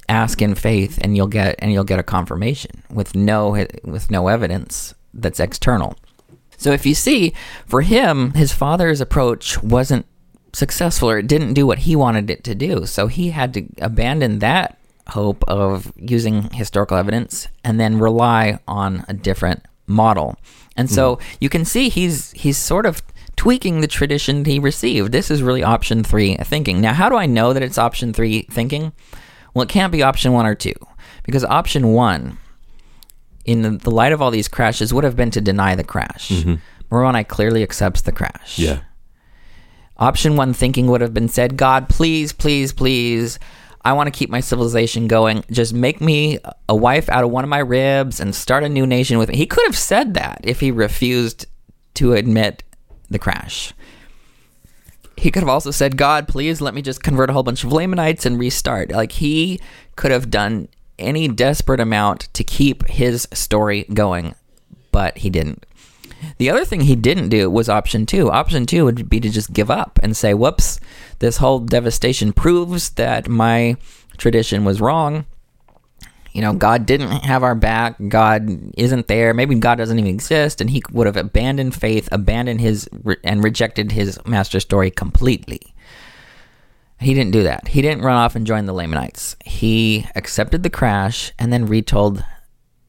ask in faith and you'll get and you'll get a confirmation with no with no evidence that's external. So if you see, for him, his father's approach wasn't successful or it didn't do what he wanted it to do. So he had to abandon that hope of using historical evidence and then rely on a different model. And so mm. you can see he's he's sort of tweaking the tradition he received. This is really option 3 thinking. Now, how do I know that it's option 3 thinking? Well, it can't be option 1 or 2 because option 1 in the light of all these crashes would have been to deny the crash. mm-hmm. Moroni clearly accepts the crash. Yeah. Option one thinking would have been said, God, please, please, please, I want to keep my civilization going. Just make me a wife out of one of my ribs and start a new nation with me. He could have said that if he refused to admit the crash. He could have also said, God, please let me just convert a whole bunch of Lamanites and restart. Like he could have done any desperate amount to keep his story going, but he didn't. The other thing he didn't do was option two. Option two would be to just give up and say, whoops, this whole devastation proves that my tradition was wrong. You know, God didn't have our back. God isn't there. Maybe God doesn't even exist. And he would have abandoned faith, abandoned his, and rejected his master story completely. He didn't do that. He didn't run off and join the Lamanites. He accepted the crash and then retold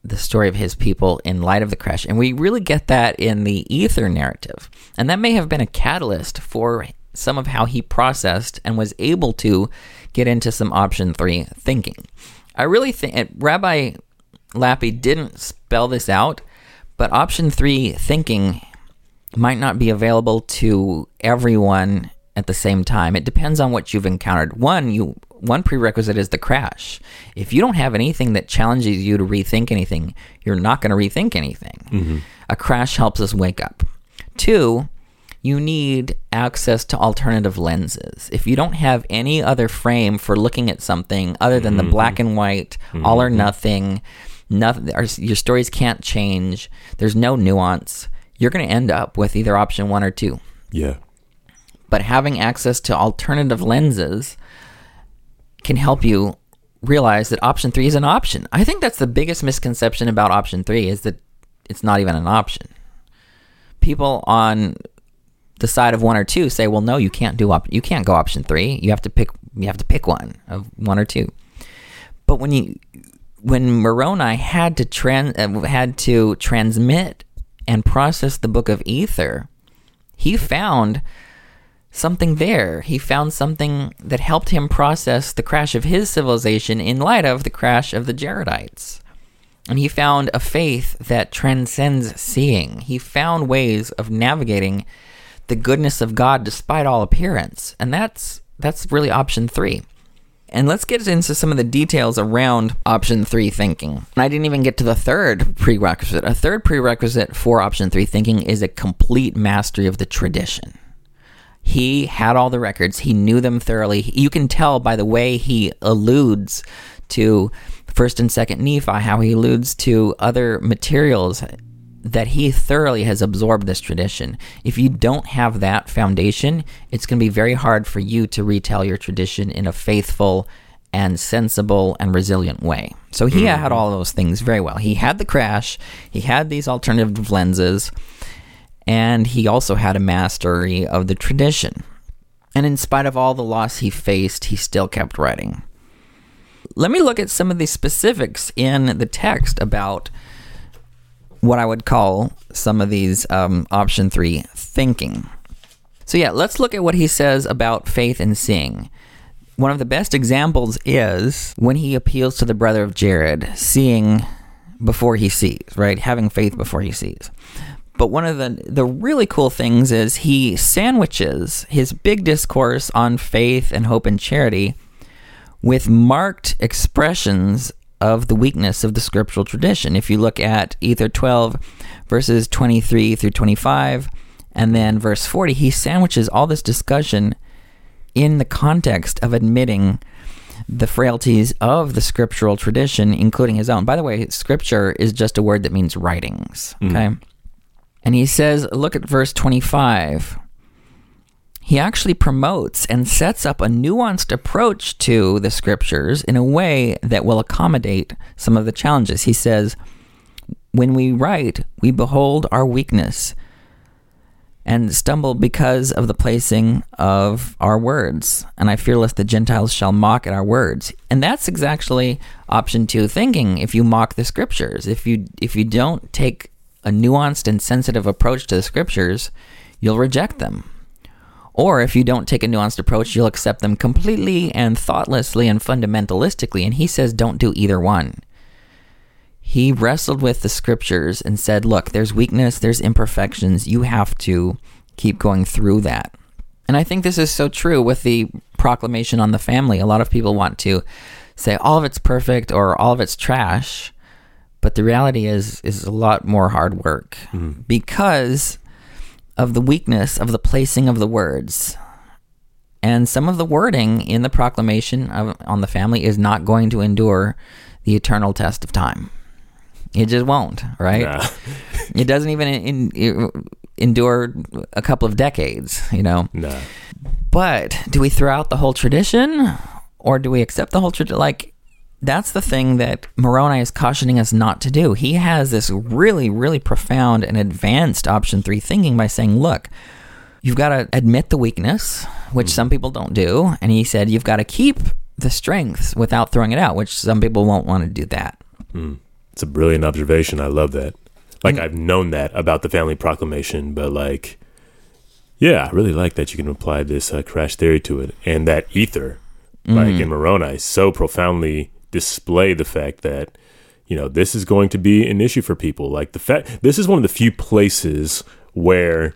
the story of his people in light of the crash. And we really get that in the Ether narrative. And that may have been a catalyst for some of how he processed and was able to get into some option three thinking. I really think Rabbi Lappe didn't spell this out, but option three thinking might not be available to everyone at the same time. It depends on what you've encountered. One, you one prerequisite is the crash. If you don't have anything that challenges you to rethink anything, you're not going to rethink anything. Mm-hmm. A crash helps us wake up. Two, you need access to alternative lenses. If you don't have any other frame for looking at something other than mm-hmm. the black and white, mm-hmm. all or nothing, nothing, your stories can't change. There's no nuance. You're going to end up with either option one or two. Yeah but having access to alternative lenses can help you realize that option 3 is an option. I think that's the biggest misconception about option 3 is that it's not even an option. People on the side of 1 or 2 say, "Well, no, you can't do op- you can't go option 3. You have to pick you have to pick one of 1 or 2." But when you when Moroni had to trans uh, had to transmit and process the book of Ether, he found something there. He found something that helped him process the crash of his civilization in light of the crash of the Jaredites. And he found a faith that transcends seeing. He found ways of navigating the goodness of God despite all appearance. And that's that's really option 3. And let's get into some of the details around option 3 thinking. And I didn't even get to the third prerequisite. A third prerequisite for option 3 thinking is a complete mastery of the tradition. He had all the records. He knew them thoroughly. You can tell by the way he alludes to first and second Nephi, how he alludes to other materials that he thoroughly has absorbed this tradition. If you don't have that foundation, it's going to be very hard for you to retell your tradition in a faithful and sensible and resilient way. So he mm-hmm. had all those things very well. He had the crash, he had these alternative lenses, and he also had a mastery of the tradition. And in spite of all the loss he faced, he still kept writing. Let me look at some of the specifics in the text about what I would call some of these um, option three thinking. So, yeah, let's look at what he says about faith and seeing. One of the best examples is when he appeals to the brother of Jared, seeing before he sees, right? Having faith before he sees. But one of the the really cool things is he sandwiches his big discourse on faith and hope and charity with marked expressions of the weakness of the scriptural tradition. If you look at Ether 12, verses 23 through 25, and then verse 40, he sandwiches all this discussion in the context of admitting the frailties of the scriptural tradition, including his own. By the way, scripture is just a word that means writings. Mm. Okay. And he says, look at verse 25. He actually promotes and sets up a nuanced approach to the scriptures in a way that will accommodate some of the challenges. He says, When we write, we behold our weakness and stumble because of the placing of our words. And I fear lest the Gentiles shall mock at our words. And that's exactly option two thinking. If you mock the scriptures, if you if you don't take a nuanced and sensitive approach to the scriptures, you'll reject them. Or if you don't take a nuanced approach, you'll accept them completely and thoughtlessly and fundamentalistically. And he says, don't do either one. He wrestled with the scriptures and said, look, there's weakness, there's imperfections. You have to keep going through that. And I think this is so true with the proclamation on the family. A lot of people want to say all of it's perfect or all of it's trash. But the reality is is a lot more hard work hmm. because of the weakness of the placing of the words. And some of the wording in the proclamation of, on the family is not going to endure the eternal test of time. It just won't, right? Nah. It doesn't even in, in, endure a couple of decades, you know. Nah. But do we throw out the whole tradition or do we accept the whole tradition? Like, that's the thing that Moroni is cautioning us not to do. He has this really, really profound and advanced option three thinking by saying, look, you've got to admit the weakness, which mm-hmm. some people don't do. And he said, you've got to keep the strengths without throwing it out, which some people won't want to do that. Hmm. It's a brilliant observation. I love that. Like mm. I've known that about the family proclamation, but like, yeah, I really like that you can apply this uh, crash theory to it, and that ether, like mm. in Moroni, so profoundly display the fact that you know this is going to be an issue for people. Like the fact this is one of the few places where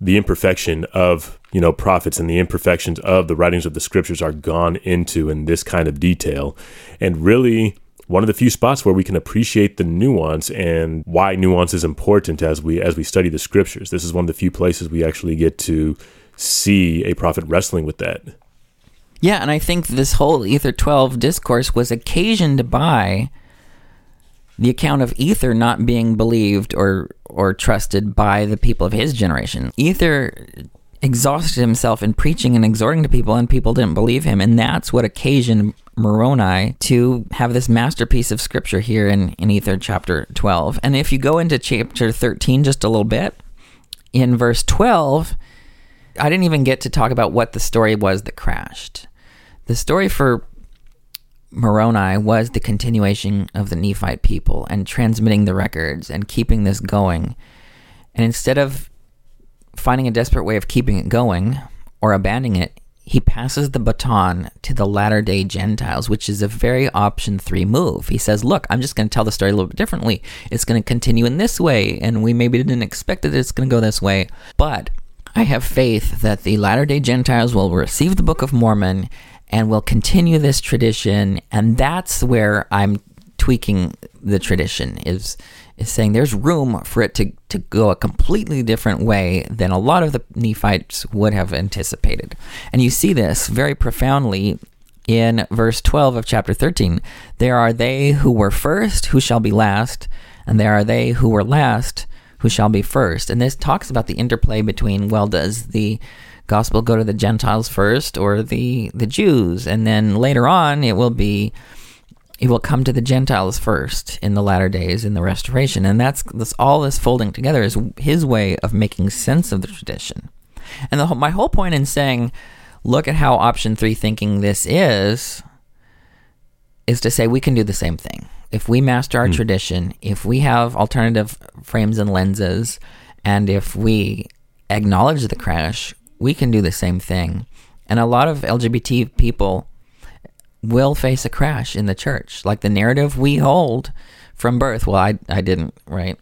the imperfection of you know prophets and the imperfections of the writings of the scriptures are gone into in this kind of detail. And really one of the few spots where we can appreciate the nuance and why nuance is important as we as we study the scriptures. This is one of the few places we actually get to see a prophet wrestling with that Yeah, and I think this whole Ether 12 discourse was occasioned by the account of Ether not being believed or or trusted by the people of his generation. Ether exhausted himself in preaching and exhorting to people and people didn't believe him and that's what occasioned Moroni to have this masterpiece of scripture here in, in Ether chapter 12. And if you go into chapter 13 just a little bit, in verse 12, I didn't even get to talk about what the story was that crashed. The story for Moroni was the continuation of the Nephite people and transmitting the records and keeping this going. And instead of finding a desperate way of keeping it going or abandoning it, he passes the baton to the latter day Gentiles, which is a very option three move. He says, Look, I'm just going to tell the story a little bit differently. It's going to continue in this way, and we maybe didn't expect that it's going to go this way. But I have faith that the latter day Gentiles will receive the Book of Mormon and will continue this tradition. And that's where I'm tweaking the tradition is is saying there's room for it to, to go a completely different way than a lot of the Nephites would have anticipated. And you see this very profoundly in verse 12 of chapter 13. There are they who were first who shall be last, and there are they who were last who shall be first. And this talks about the interplay between, well, does the gospel go to the Gentiles first or the, the Jews? And then later on, it will be it will come to the Gentiles first in the latter days in the restoration. And that's, that's all this folding together is his way of making sense of the tradition. And the, my whole point in saying, look at how option three thinking this is, is to say we can do the same thing. If we master our hmm. tradition, if we have alternative frames and lenses, and if we acknowledge the crash, we can do the same thing. And a lot of LGBT people will face a crash in the church. Like the narrative we hold from birth. Well, I, I didn't, right?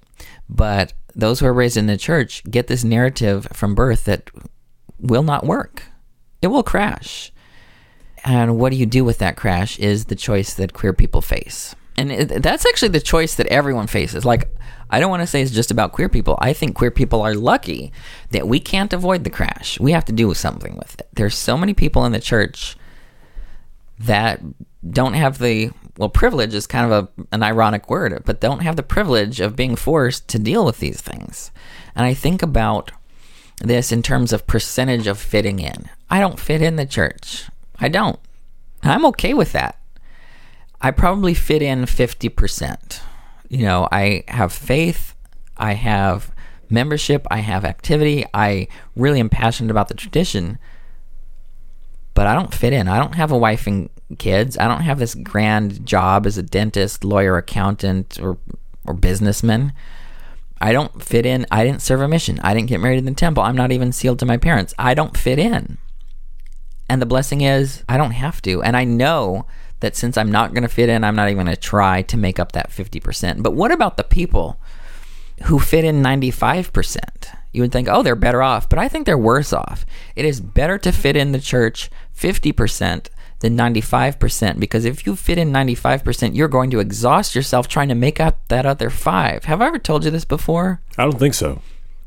But those who are raised in the church get this narrative from birth that will not work. It will crash. And what do you do with that crash is the choice that queer people face. And it, that's actually the choice that everyone faces. Like, I don't want to say it's just about queer people. I think queer people are lucky that we can't avoid the crash. We have to do something with it. There's so many people in the church that don't have the well privilege is kind of a, an ironic word but don't have the privilege of being forced to deal with these things and i think about this in terms of percentage of fitting in i don't fit in the church i don't And i'm okay with that i probably fit in 50% you know i have faith i have membership i have activity i really am passionate about the tradition but I don't fit in. I don't have a wife and kids. I don't have this grand job as a dentist, lawyer, accountant, or or businessman. I don't fit in. I didn't serve a mission. I didn't get married in the temple. I'm not even sealed to my parents. I don't fit in. And the blessing is I don't have to. And I know that since I'm not going to fit in, I'm not even going to try to make up that 50%. But what about the people who fit in 95%? You would think, oh, they're better off, but I think they're worse off. It is better to fit in the church 50% than 95% because if you fit in 95%, you're going to exhaust yourself trying to make up that other five. Have I ever told you this before? I don't think so.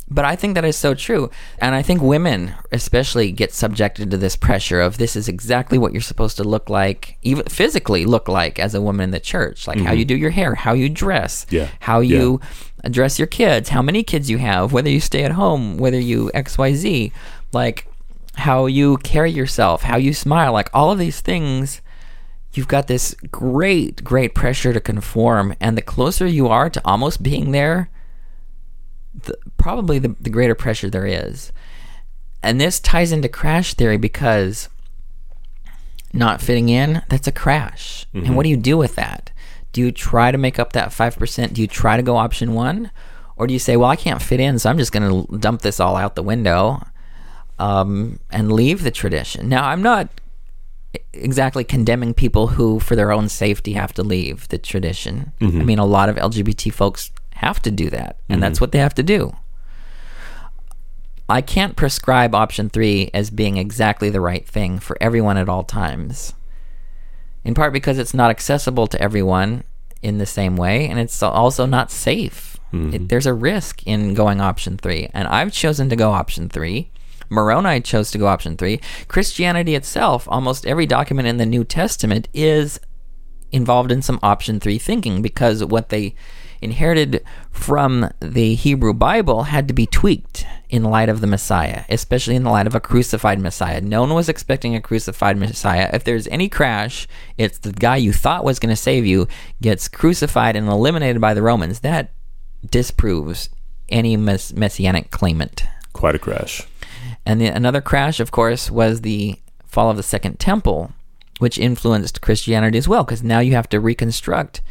But I think that is so true. And I think women, especially, get subjected to this pressure of this is exactly what you're supposed to look like, even physically look like as a woman in the church. Like mm-hmm. how you do your hair, how you dress, yeah. how you yeah. address your kids, how many kids you have, whether you stay at home, whether you XYZ. Like how you carry yourself, how you smile, like all of these things, you've got this great, great pressure to conform. And the closer you are to almost being there, the, probably the, the greater pressure there is. And this ties into crash theory because not fitting in, that's a crash. Mm-hmm. And what do you do with that? Do you try to make up that 5%? Do you try to go option one? Or do you say, well, I can't fit in, so I'm just going to dump this all out the window um, and leave the tradition. Now, I'm not exactly condemning people who, for their own safety, have to leave the tradition. Mm-hmm. I mean, a lot of LGBT folks have to do that, and mm-hmm. that's what they have to do. I can't prescribe option three as being exactly the right thing for everyone at all times. In part because it's not accessible to everyone in the same way, and it's also not safe. Mm-hmm. It, there's a risk in going option three, and I've chosen to go option three Moroni chose to go option three. Christianity itself, almost every document in the New Testament is involved in some option three thinking because what they inherited from the Hebrew Bible had to be tweaked in light of the Messiah, especially in the light of a crucified Messiah. No one was expecting a crucified Messiah. If there's any crash, it's the guy you thought was going to save you gets crucified and eliminated by the Romans. That disproves any mess- messianic claimant. Quite a crash. And the, another crash, of course, was the fall of the Second Temple, which influenced Christianity as well, because now you have to reconstruct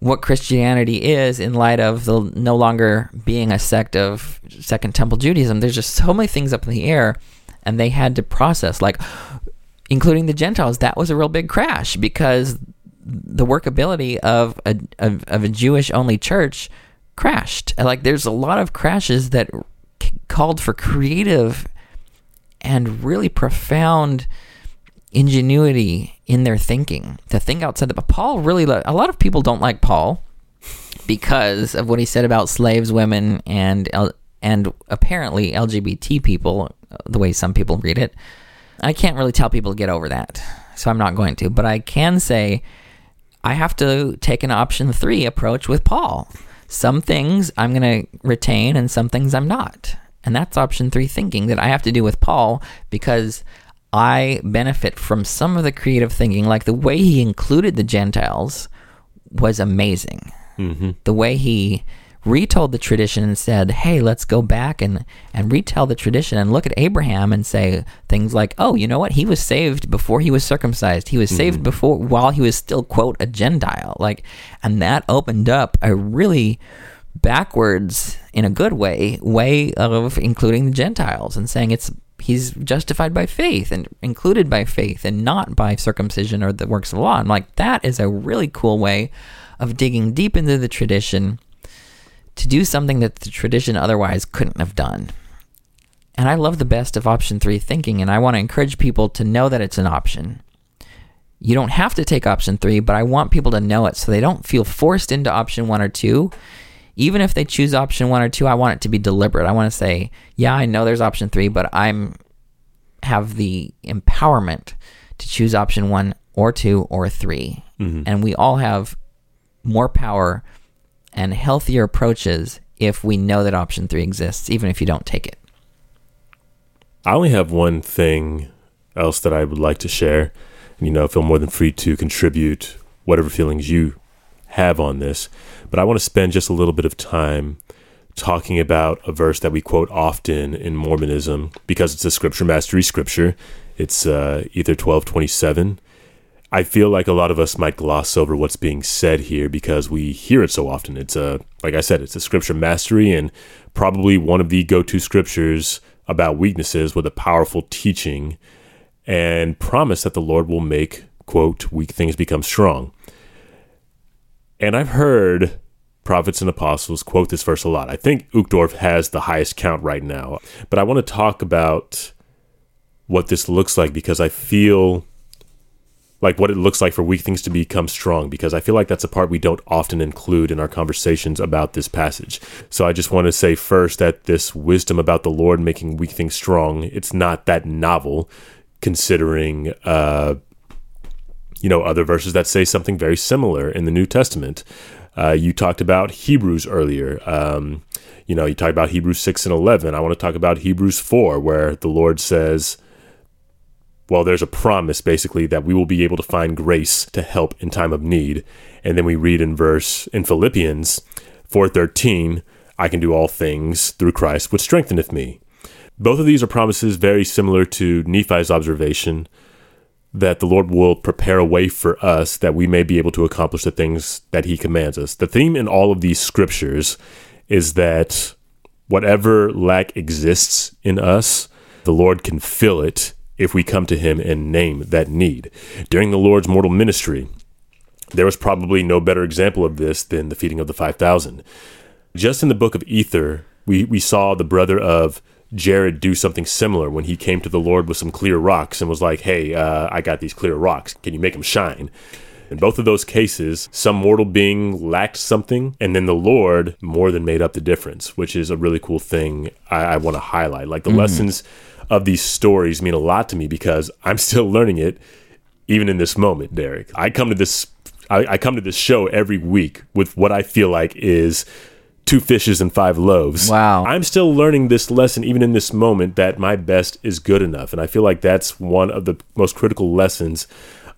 what Christianity is in light of the no longer being a sect of Second Temple Judaism. There's just so many things up in the air, and they had to process, like, including the Gentiles. That was a real big crash because the workability of a of, of a Jewish only church crashed. Like, there's a lot of crashes that called for creative and really profound ingenuity in their thinking to think outside the but paul really a lot of people don't like paul because of what he said about slaves women and and apparently lgbt people uh, the way some people read it. I can't really tell people to get over that so i'm not going to but i can say i have to take an option 3 approach with paul. Some things i'm going to retain and some things i'm not and that's option three thinking that I have to do with Paul because I benefit from some of the creative thinking. Like the way he included the Gentiles was amazing. Mm-hmm. The way he retold the tradition and said, "Hey, let's go back and and retell the tradition and look at Abraham and say things like, "Oh, you know what? He was saved before he was circumcised. He was mm-hmm. saved before while he was still quote a Gentile." Like and that opened up a really backwards in a good way way of including the Gentiles and saying it's he's justified by faith and included by faith and not by circumcision or the works of the law. I'm like that is a really cool way of digging deep into the tradition to do something that the tradition otherwise couldn't have done. And I love the best of option three thinking, and I want to encourage people to know that it's an option. You don't have to take option three, but I want people to know it so they don't feel forced into option one or two. Even if they choose option one or two, I want it to be deliberate. I want to say, yeah, I know there's option three, but I'm have the empowerment to choose option one or two or 3 mm-hmm. And we all have more power and healthier approaches if we know that option three exists, even if you don't take it. I only have one thing else that I would like to share. You know, feel more than free to contribute whatever feelings you have on this. But I want to spend just a little bit of time talking about a verse that we quote often in Mormonism because it's a scripture mastery scripture. It's uh, Ether 1227. I feel like a lot of us might gloss over what's being said here because we hear it so often. It's a, like I said, it's a scripture mastery and probably one of the go to scriptures about weaknesses with a powerful teaching and promise that the Lord will make, quote, weak things become strong. And I've heard prophets and apostles quote this verse a lot. I think Uchtdorf has the highest count right now. But I want to talk about what this looks like because I feel like what it looks like for weak things to become strong because I feel like that's a part we don't often include in our conversations about this passage. So I just want to say first that this wisdom about the Lord making weak things strong, it's not that novel considering uh you know other verses that say something very similar in the New Testament. Uh, you talked about Hebrews earlier. Um, you know, you talked about Hebrews 6 and 11. I want to talk about Hebrews 4, where the Lord says, well, there's a promise basically that we will be able to find grace to help in time of need. And then we read in verse in Philippians 4:13, I can do all things through Christ which strengtheneth me. Both of these are promises very similar to Nephi's observation that the Lord will prepare a way for us that we may be able to accomplish the things that he commands us. The theme in all of these scriptures is that whatever lack exists in us, the Lord can fill it if we come to him and name that need. During the Lord's mortal ministry, there was probably no better example of this than the feeding of the 5,000. Just in the book of Ether, we, we saw the brother of Jared do something similar when he came to the Lord with some clear rocks and was like, Hey, uh, I got these clear rocks. Can you make them shine? In both of those cases, some mortal being lacked something, and then the Lord more than made up the difference, which is a really cool thing I, I want to highlight. Like the mm-hmm. lessons of these stories mean a lot to me because I'm still learning it even in this moment, Derek. I come to this I, I come to this show every week with what I feel like is two fishes and five loaves. Wow. I'm still learning this lesson even in this moment that my best is good enough. And I feel like that's one of the most critical lessons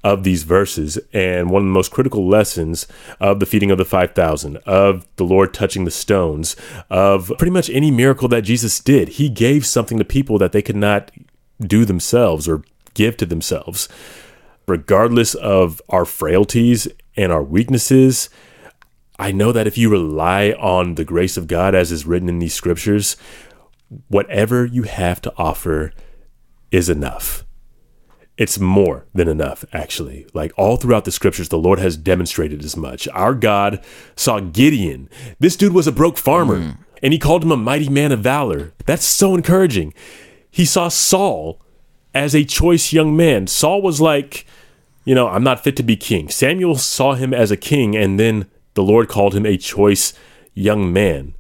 of these verses and one of the most critical lessons of the feeding of the 5000 of the lord touching the stones of pretty much any miracle that jesus did he gave something to people that they could not do themselves or give to themselves regardless of our frailties and our weaknesses i know that if you rely on the grace of god as is written in these scriptures whatever you have to offer is enough it's more than enough, actually. Like all throughout the scriptures, the Lord has demonstrated as much. Our God saw Gideon. This dude was a broke farmer, mm. and he called him a mighty man of valor. That's so encouraging. He saw Saul as a choice young man. Saul was like, you know, I'm not fit to be king. Samuel saw him as a king, and then the Lord called him a choice young man.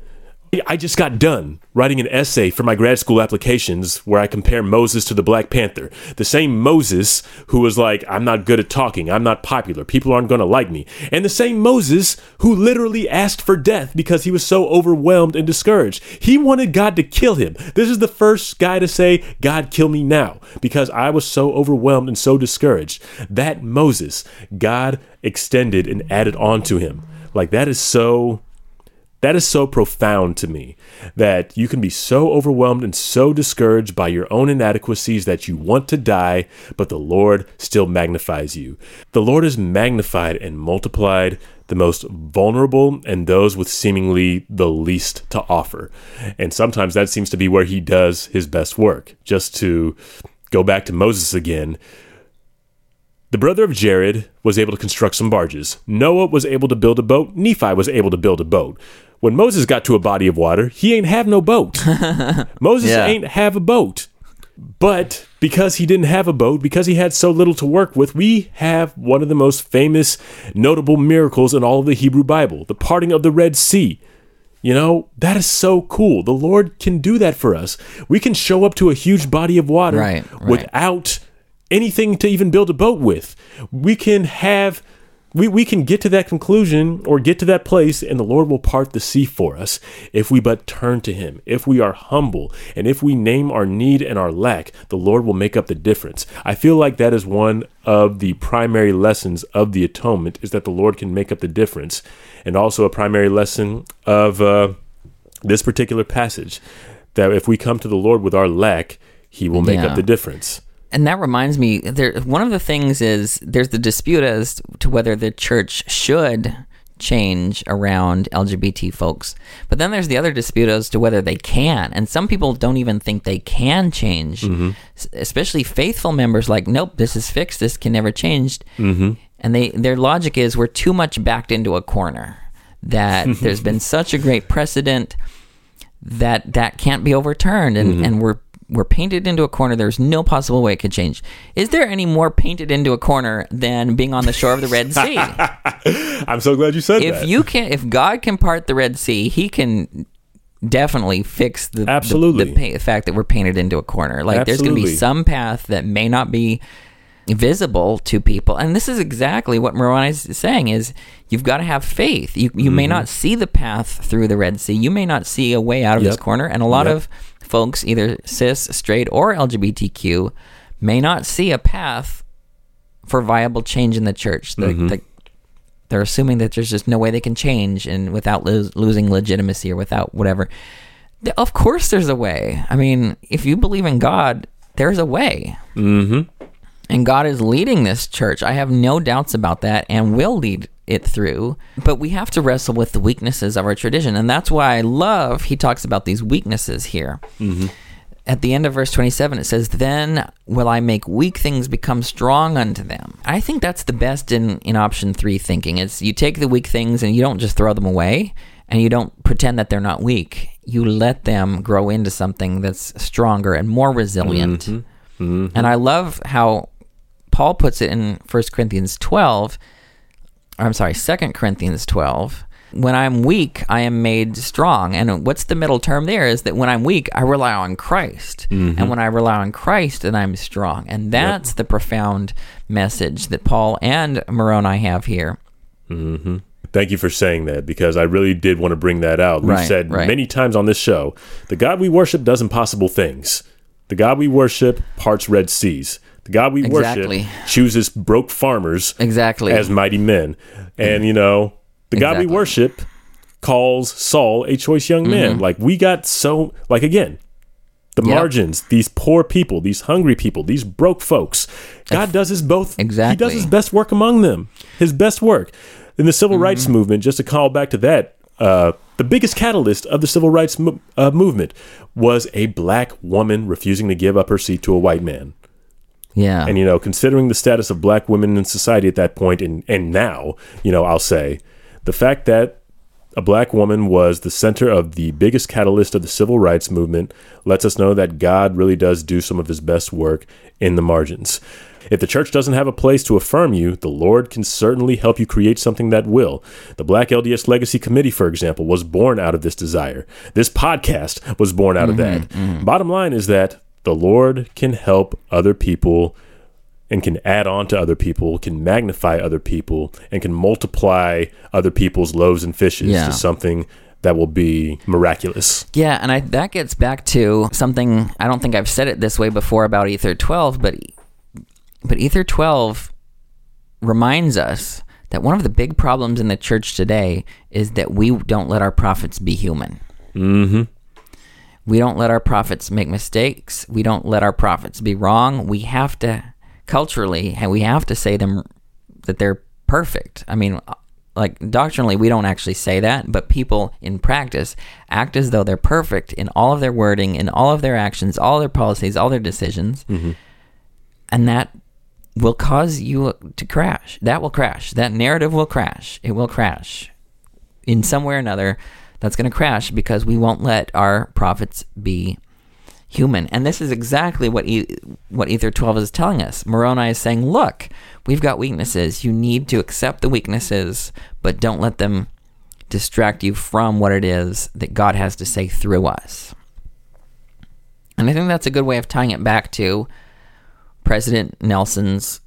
I just got done writing an essay for my grad school applications where I compare Moses to the Black Panther. The same Moses who was like, I'm not good at talking, I'm not popular, people aren't going to like me. And the same Moses who literally asked for death because he was so overwhelmed and discouraged. He wanted God to kill him. This is the first guy to say, God, kill me now, because I was so overwhelmed and so discouraged. That Moses, God extended and added on to him. Like, that is so that is so profound to me that you can be so overwhelmed and so discouraged by your own inadequacies that you want to die, but the Lord still magnifies you. The Lord is magnified and multiplied the most vulnerable and those with seemingly the least to offer. And sometimes that seems to be where he does his best work. Just to go back to Moses again, the brother of Jared was able to construct some barges. Noah was able to build a boat. Nephi was able to build a boat. when Moses got to a body of water, he ain't have no boat. Moses Yeah. ain't have a boat. But because he didn't have a boat, because he had so little to work with, we have one of the most famous, notable miracles in all of the Hebrew Bible the parting of the Red Sea. You know, that is so cool. The Lord can do that for us. We can show up to a huge body of water Right, right. without anything to even build a boat with. We can have we, we can get to that conclusion or get to that place and the Lord will part the sea for us if we but turn to him. If we are humble and if we name our need and our lack, the Lord will make up the difference. I feel like that is one of the primary lessons of the atonement is that the Lord can make up the difference. And also a primary lesson of uh, this particular passage that if we come to the Lord with our lack, he will make Yeah. up the difference. And that reminds me, there. One of the things is there's the dispute as to whether the church should change around LGBT folks, but then there's the other dispute as to whether they can. And some people don't even think they can change, S- especially faithful members. Like, nope, this is fixed. This can never change. Mm-hmm. And they their logic is we're too much backed into a corner. That there's been such a great precedent that that can't be overturned and, and we're we're painted into a corner. There's no possible way it could change. Is there any more painted into a corner than being on the shore of the red sea? I'm so glad you said if that. you can if god can part the red sea he can definitely fix the the- Absolutely. the, pa- the fact that we're painted into a corner. Like there's going to be some path that may not be visible to people. And this is exactly what Moroni is saying is you've got to have faith. You, you may mm-hmm. not see the path through the red sea. You may not see a way out of this corner. And a lot Yep. of folks either cis straight or lgbtq may not see a path for viable change in the church. The, the, they're assuming that there's just no way they can change and without lo- losing legitimacy or without whatever. Of course there's a way. I mean if you believe in god there's a way. Mm-hmm. and God is leading this church. I have no doubts about that and will lead it through. But we have to wrestle with the weaknesses of our tradition. And that's why I love he talks about these weaknesses here. Mm-hmm. At the end of verse 27, it says, Then will I make weak things become strong unto them. I think that's the best in, in option three thinking. It's you take the weak things and you don't just throw them away and you don't pretend that they're not weak. You let them grow into something that's stronger and more resilient. Mm-hmm. Mm-hmm. And I love how Paul puts it in 1 Corinthians 12. I'm sorry, 2 Corinthians 12. When I'm weak, I am made strong. And what's the middle term there is that when I'm weak, I rely on Christ. And mm-hmm. when I rely on Christ, then I'm strong. And that's the profound message that Paul and Moroni have here. Mm-hmm. Thank you for saying that because I really did want to bring that out. We've Right, said right. many times on this show the God we worship does impossible things. The God we worship parts Red Seas. The God we Exactly. worship chooses broke farmers Exactly. as mighty men. And, you know, the God we worship calls Saul a choice young man. Mm-hmm. Like, we got so, like, again, the Yep. margins, these poor people, these hungry people, these broke folks. God does his both. exactly. He does his best work among them. His best work. In the civil rights Mm-hmm. movement, just to call back to that, uh, the biggest catalyst of the civil rights mo- uh, movement was a black woman refusing to give up her seat to a white man. Yeah. And you know, considering the status of black women in society at that point and and now, you know, I'll say the fact that a black woman was the center of the biggest catalyst of the civil rights movement lets us know that God really does do some of his best work in the margins. If the church doesn't have a place to affirm you, the Lord can certainly help you create something that will. The Black LDS Legacy Committee, for example, was born out of this desire. This podcast was born out of mm-hmm, that. Mm-hmm. Bottom line is that the Lord can help other people and can add on to other people, can magnify other people, and can multiply other people's loaves and fishes Yeah. to something that will be miraculous. Yeah, and I, that gets back to something I don't think I've said it this way before about Ether 12, but but Ether 12 reminds us that one of the big problems in the church today is that we don't let our prophets be human. Mm-hmm. We don't let our prophets make mistakes. We don't let our prophets be wrong. We have to culturally, and we have to say them that they're perfect. I mean, uh, like doctrinally, we don't actually say that, but people in practice act as though they're perfect in all of their wording, in all of their actions, all their policies, all their decisions, mm-hmm. and that will cause you to crash. That will crash. That narrative will crash. It will crash in some way or another. That's going to crash because we won't let our prophets be human. And this is exactly what e- what Ether 12 is telling us. Moroni is saying, "Look, we've got weaknesses. You need to accept the weaknesses, but don't let them distract you from what it is that God has to say through us." And I think that's a good way of tying it back to President Nelson's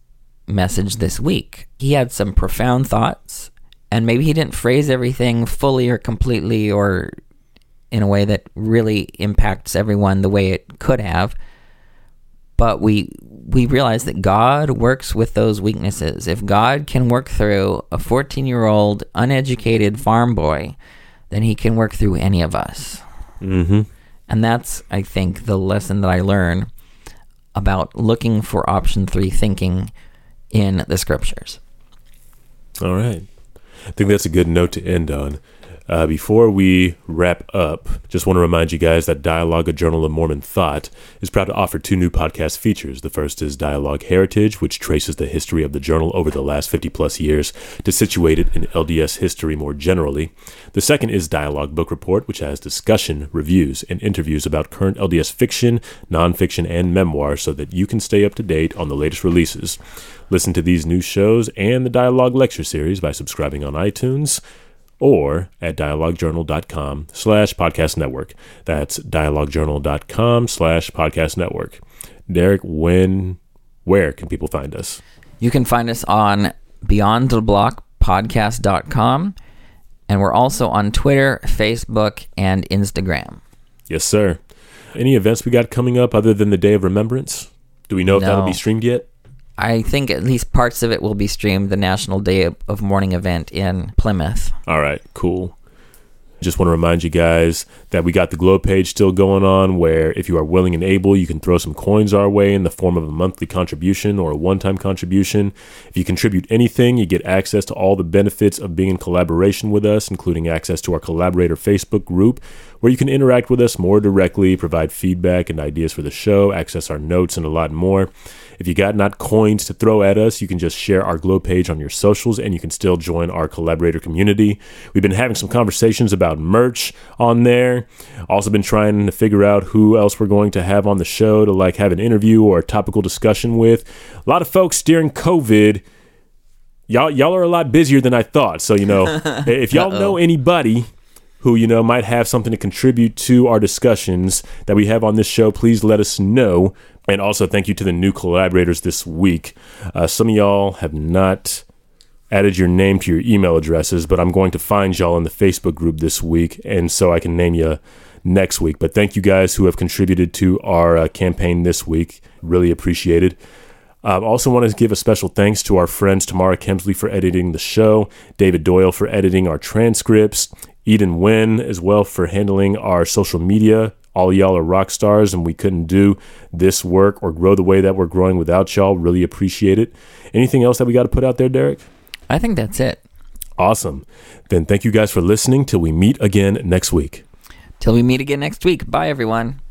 message this week. He had some profound thoughts, and maybe he didn't phrase everything fully or completely or in a way that really impacts everyone the way it could have. But we we realize that God works with those weaknesses. If God can work through a 14-year-old uneducated farm boy, then he can work through any of us. Mm-hmm. And that's, I think, the lesson that I learn about looking for option three thinking in the scriptures. All right. I think that's a good note to end on. Uh, before we wrap up, just want to remind you guys that Dialogue, a Journal of Mormon Thought, is proud to offer two new podcast features. The first is Dialogue Heritage, which traces the history of the journal over the last 50 plus years to situate it in LDS history more generally. The second is Dialogue Book Report, which has discussion, reviews, and interviews about current LDS fiction, nonfiction, and memoir so that you can stay up to date on the latest releases. Listen to these new shows and the Dialogue Lecture Series by subscribing on iTunes or at dialoguejournal.com slash podcast network. That's dialoguejournal.com slash podcast network. Derek, when, where can people find us? You can find us on beyondtheblockpodcast.com and we're also on Twitter, Facebook, and Instagram. Yes, sir. Any events we got coming up other than the Day of Remembrance? Do we know if No. that'll be streamed yet? I think at least parts of it will be streamed the National Day of- Mourning event in Plymouth. All right, cool. Just want to remind you guys that we got the Glow page still going on where if you are willing and able, you can throw some coins our way in the form of a monthly contribution or a one time contribution. If you contribute anything, you get access to all the benefits of being in collaboration with us, including access to our collaborator Facebook group where you can interact with us more directly, provide feedback and ideas for the show, access our notes, and a lot more. If you got not coins to throw at us, you can just share our Glow page on your socials and you can still join our collaborator community. We've been having some conversations about merch on there. Also been trying to figure out who else we're going to have on the show to like have an interview or a topical discussion with. A lot of folks during COVID y'all y'all are a lot busier than I thought. So, you know, if y'all know anybody who you know might have something to contribute to our discussions that we have on this show, please let us know. And also, thank you to the new collaborators this week. Uh, some of y'all have not added your name to your email addresses, but I'm going to find y'all in the Facebook group this week, and so I can name you next week. But thank you guys who have contributed to our uh, campaign this week. Really appreciated. I um, also want to give a special thanks to our friends Tamara Kemsley for editing the show, David Doyle for editing our transcripts, Eden Wynn as well for handling our social media. All y'all are rock stars, and we couldn't do this work or grow the way that we're growing without y'all. Really appreciate it. Anything else that we got to put out there, Derek? I think that's it. Awesome. Then thank you guys for listening till we meet again next week. Till we meet again next week. Bye, everyone.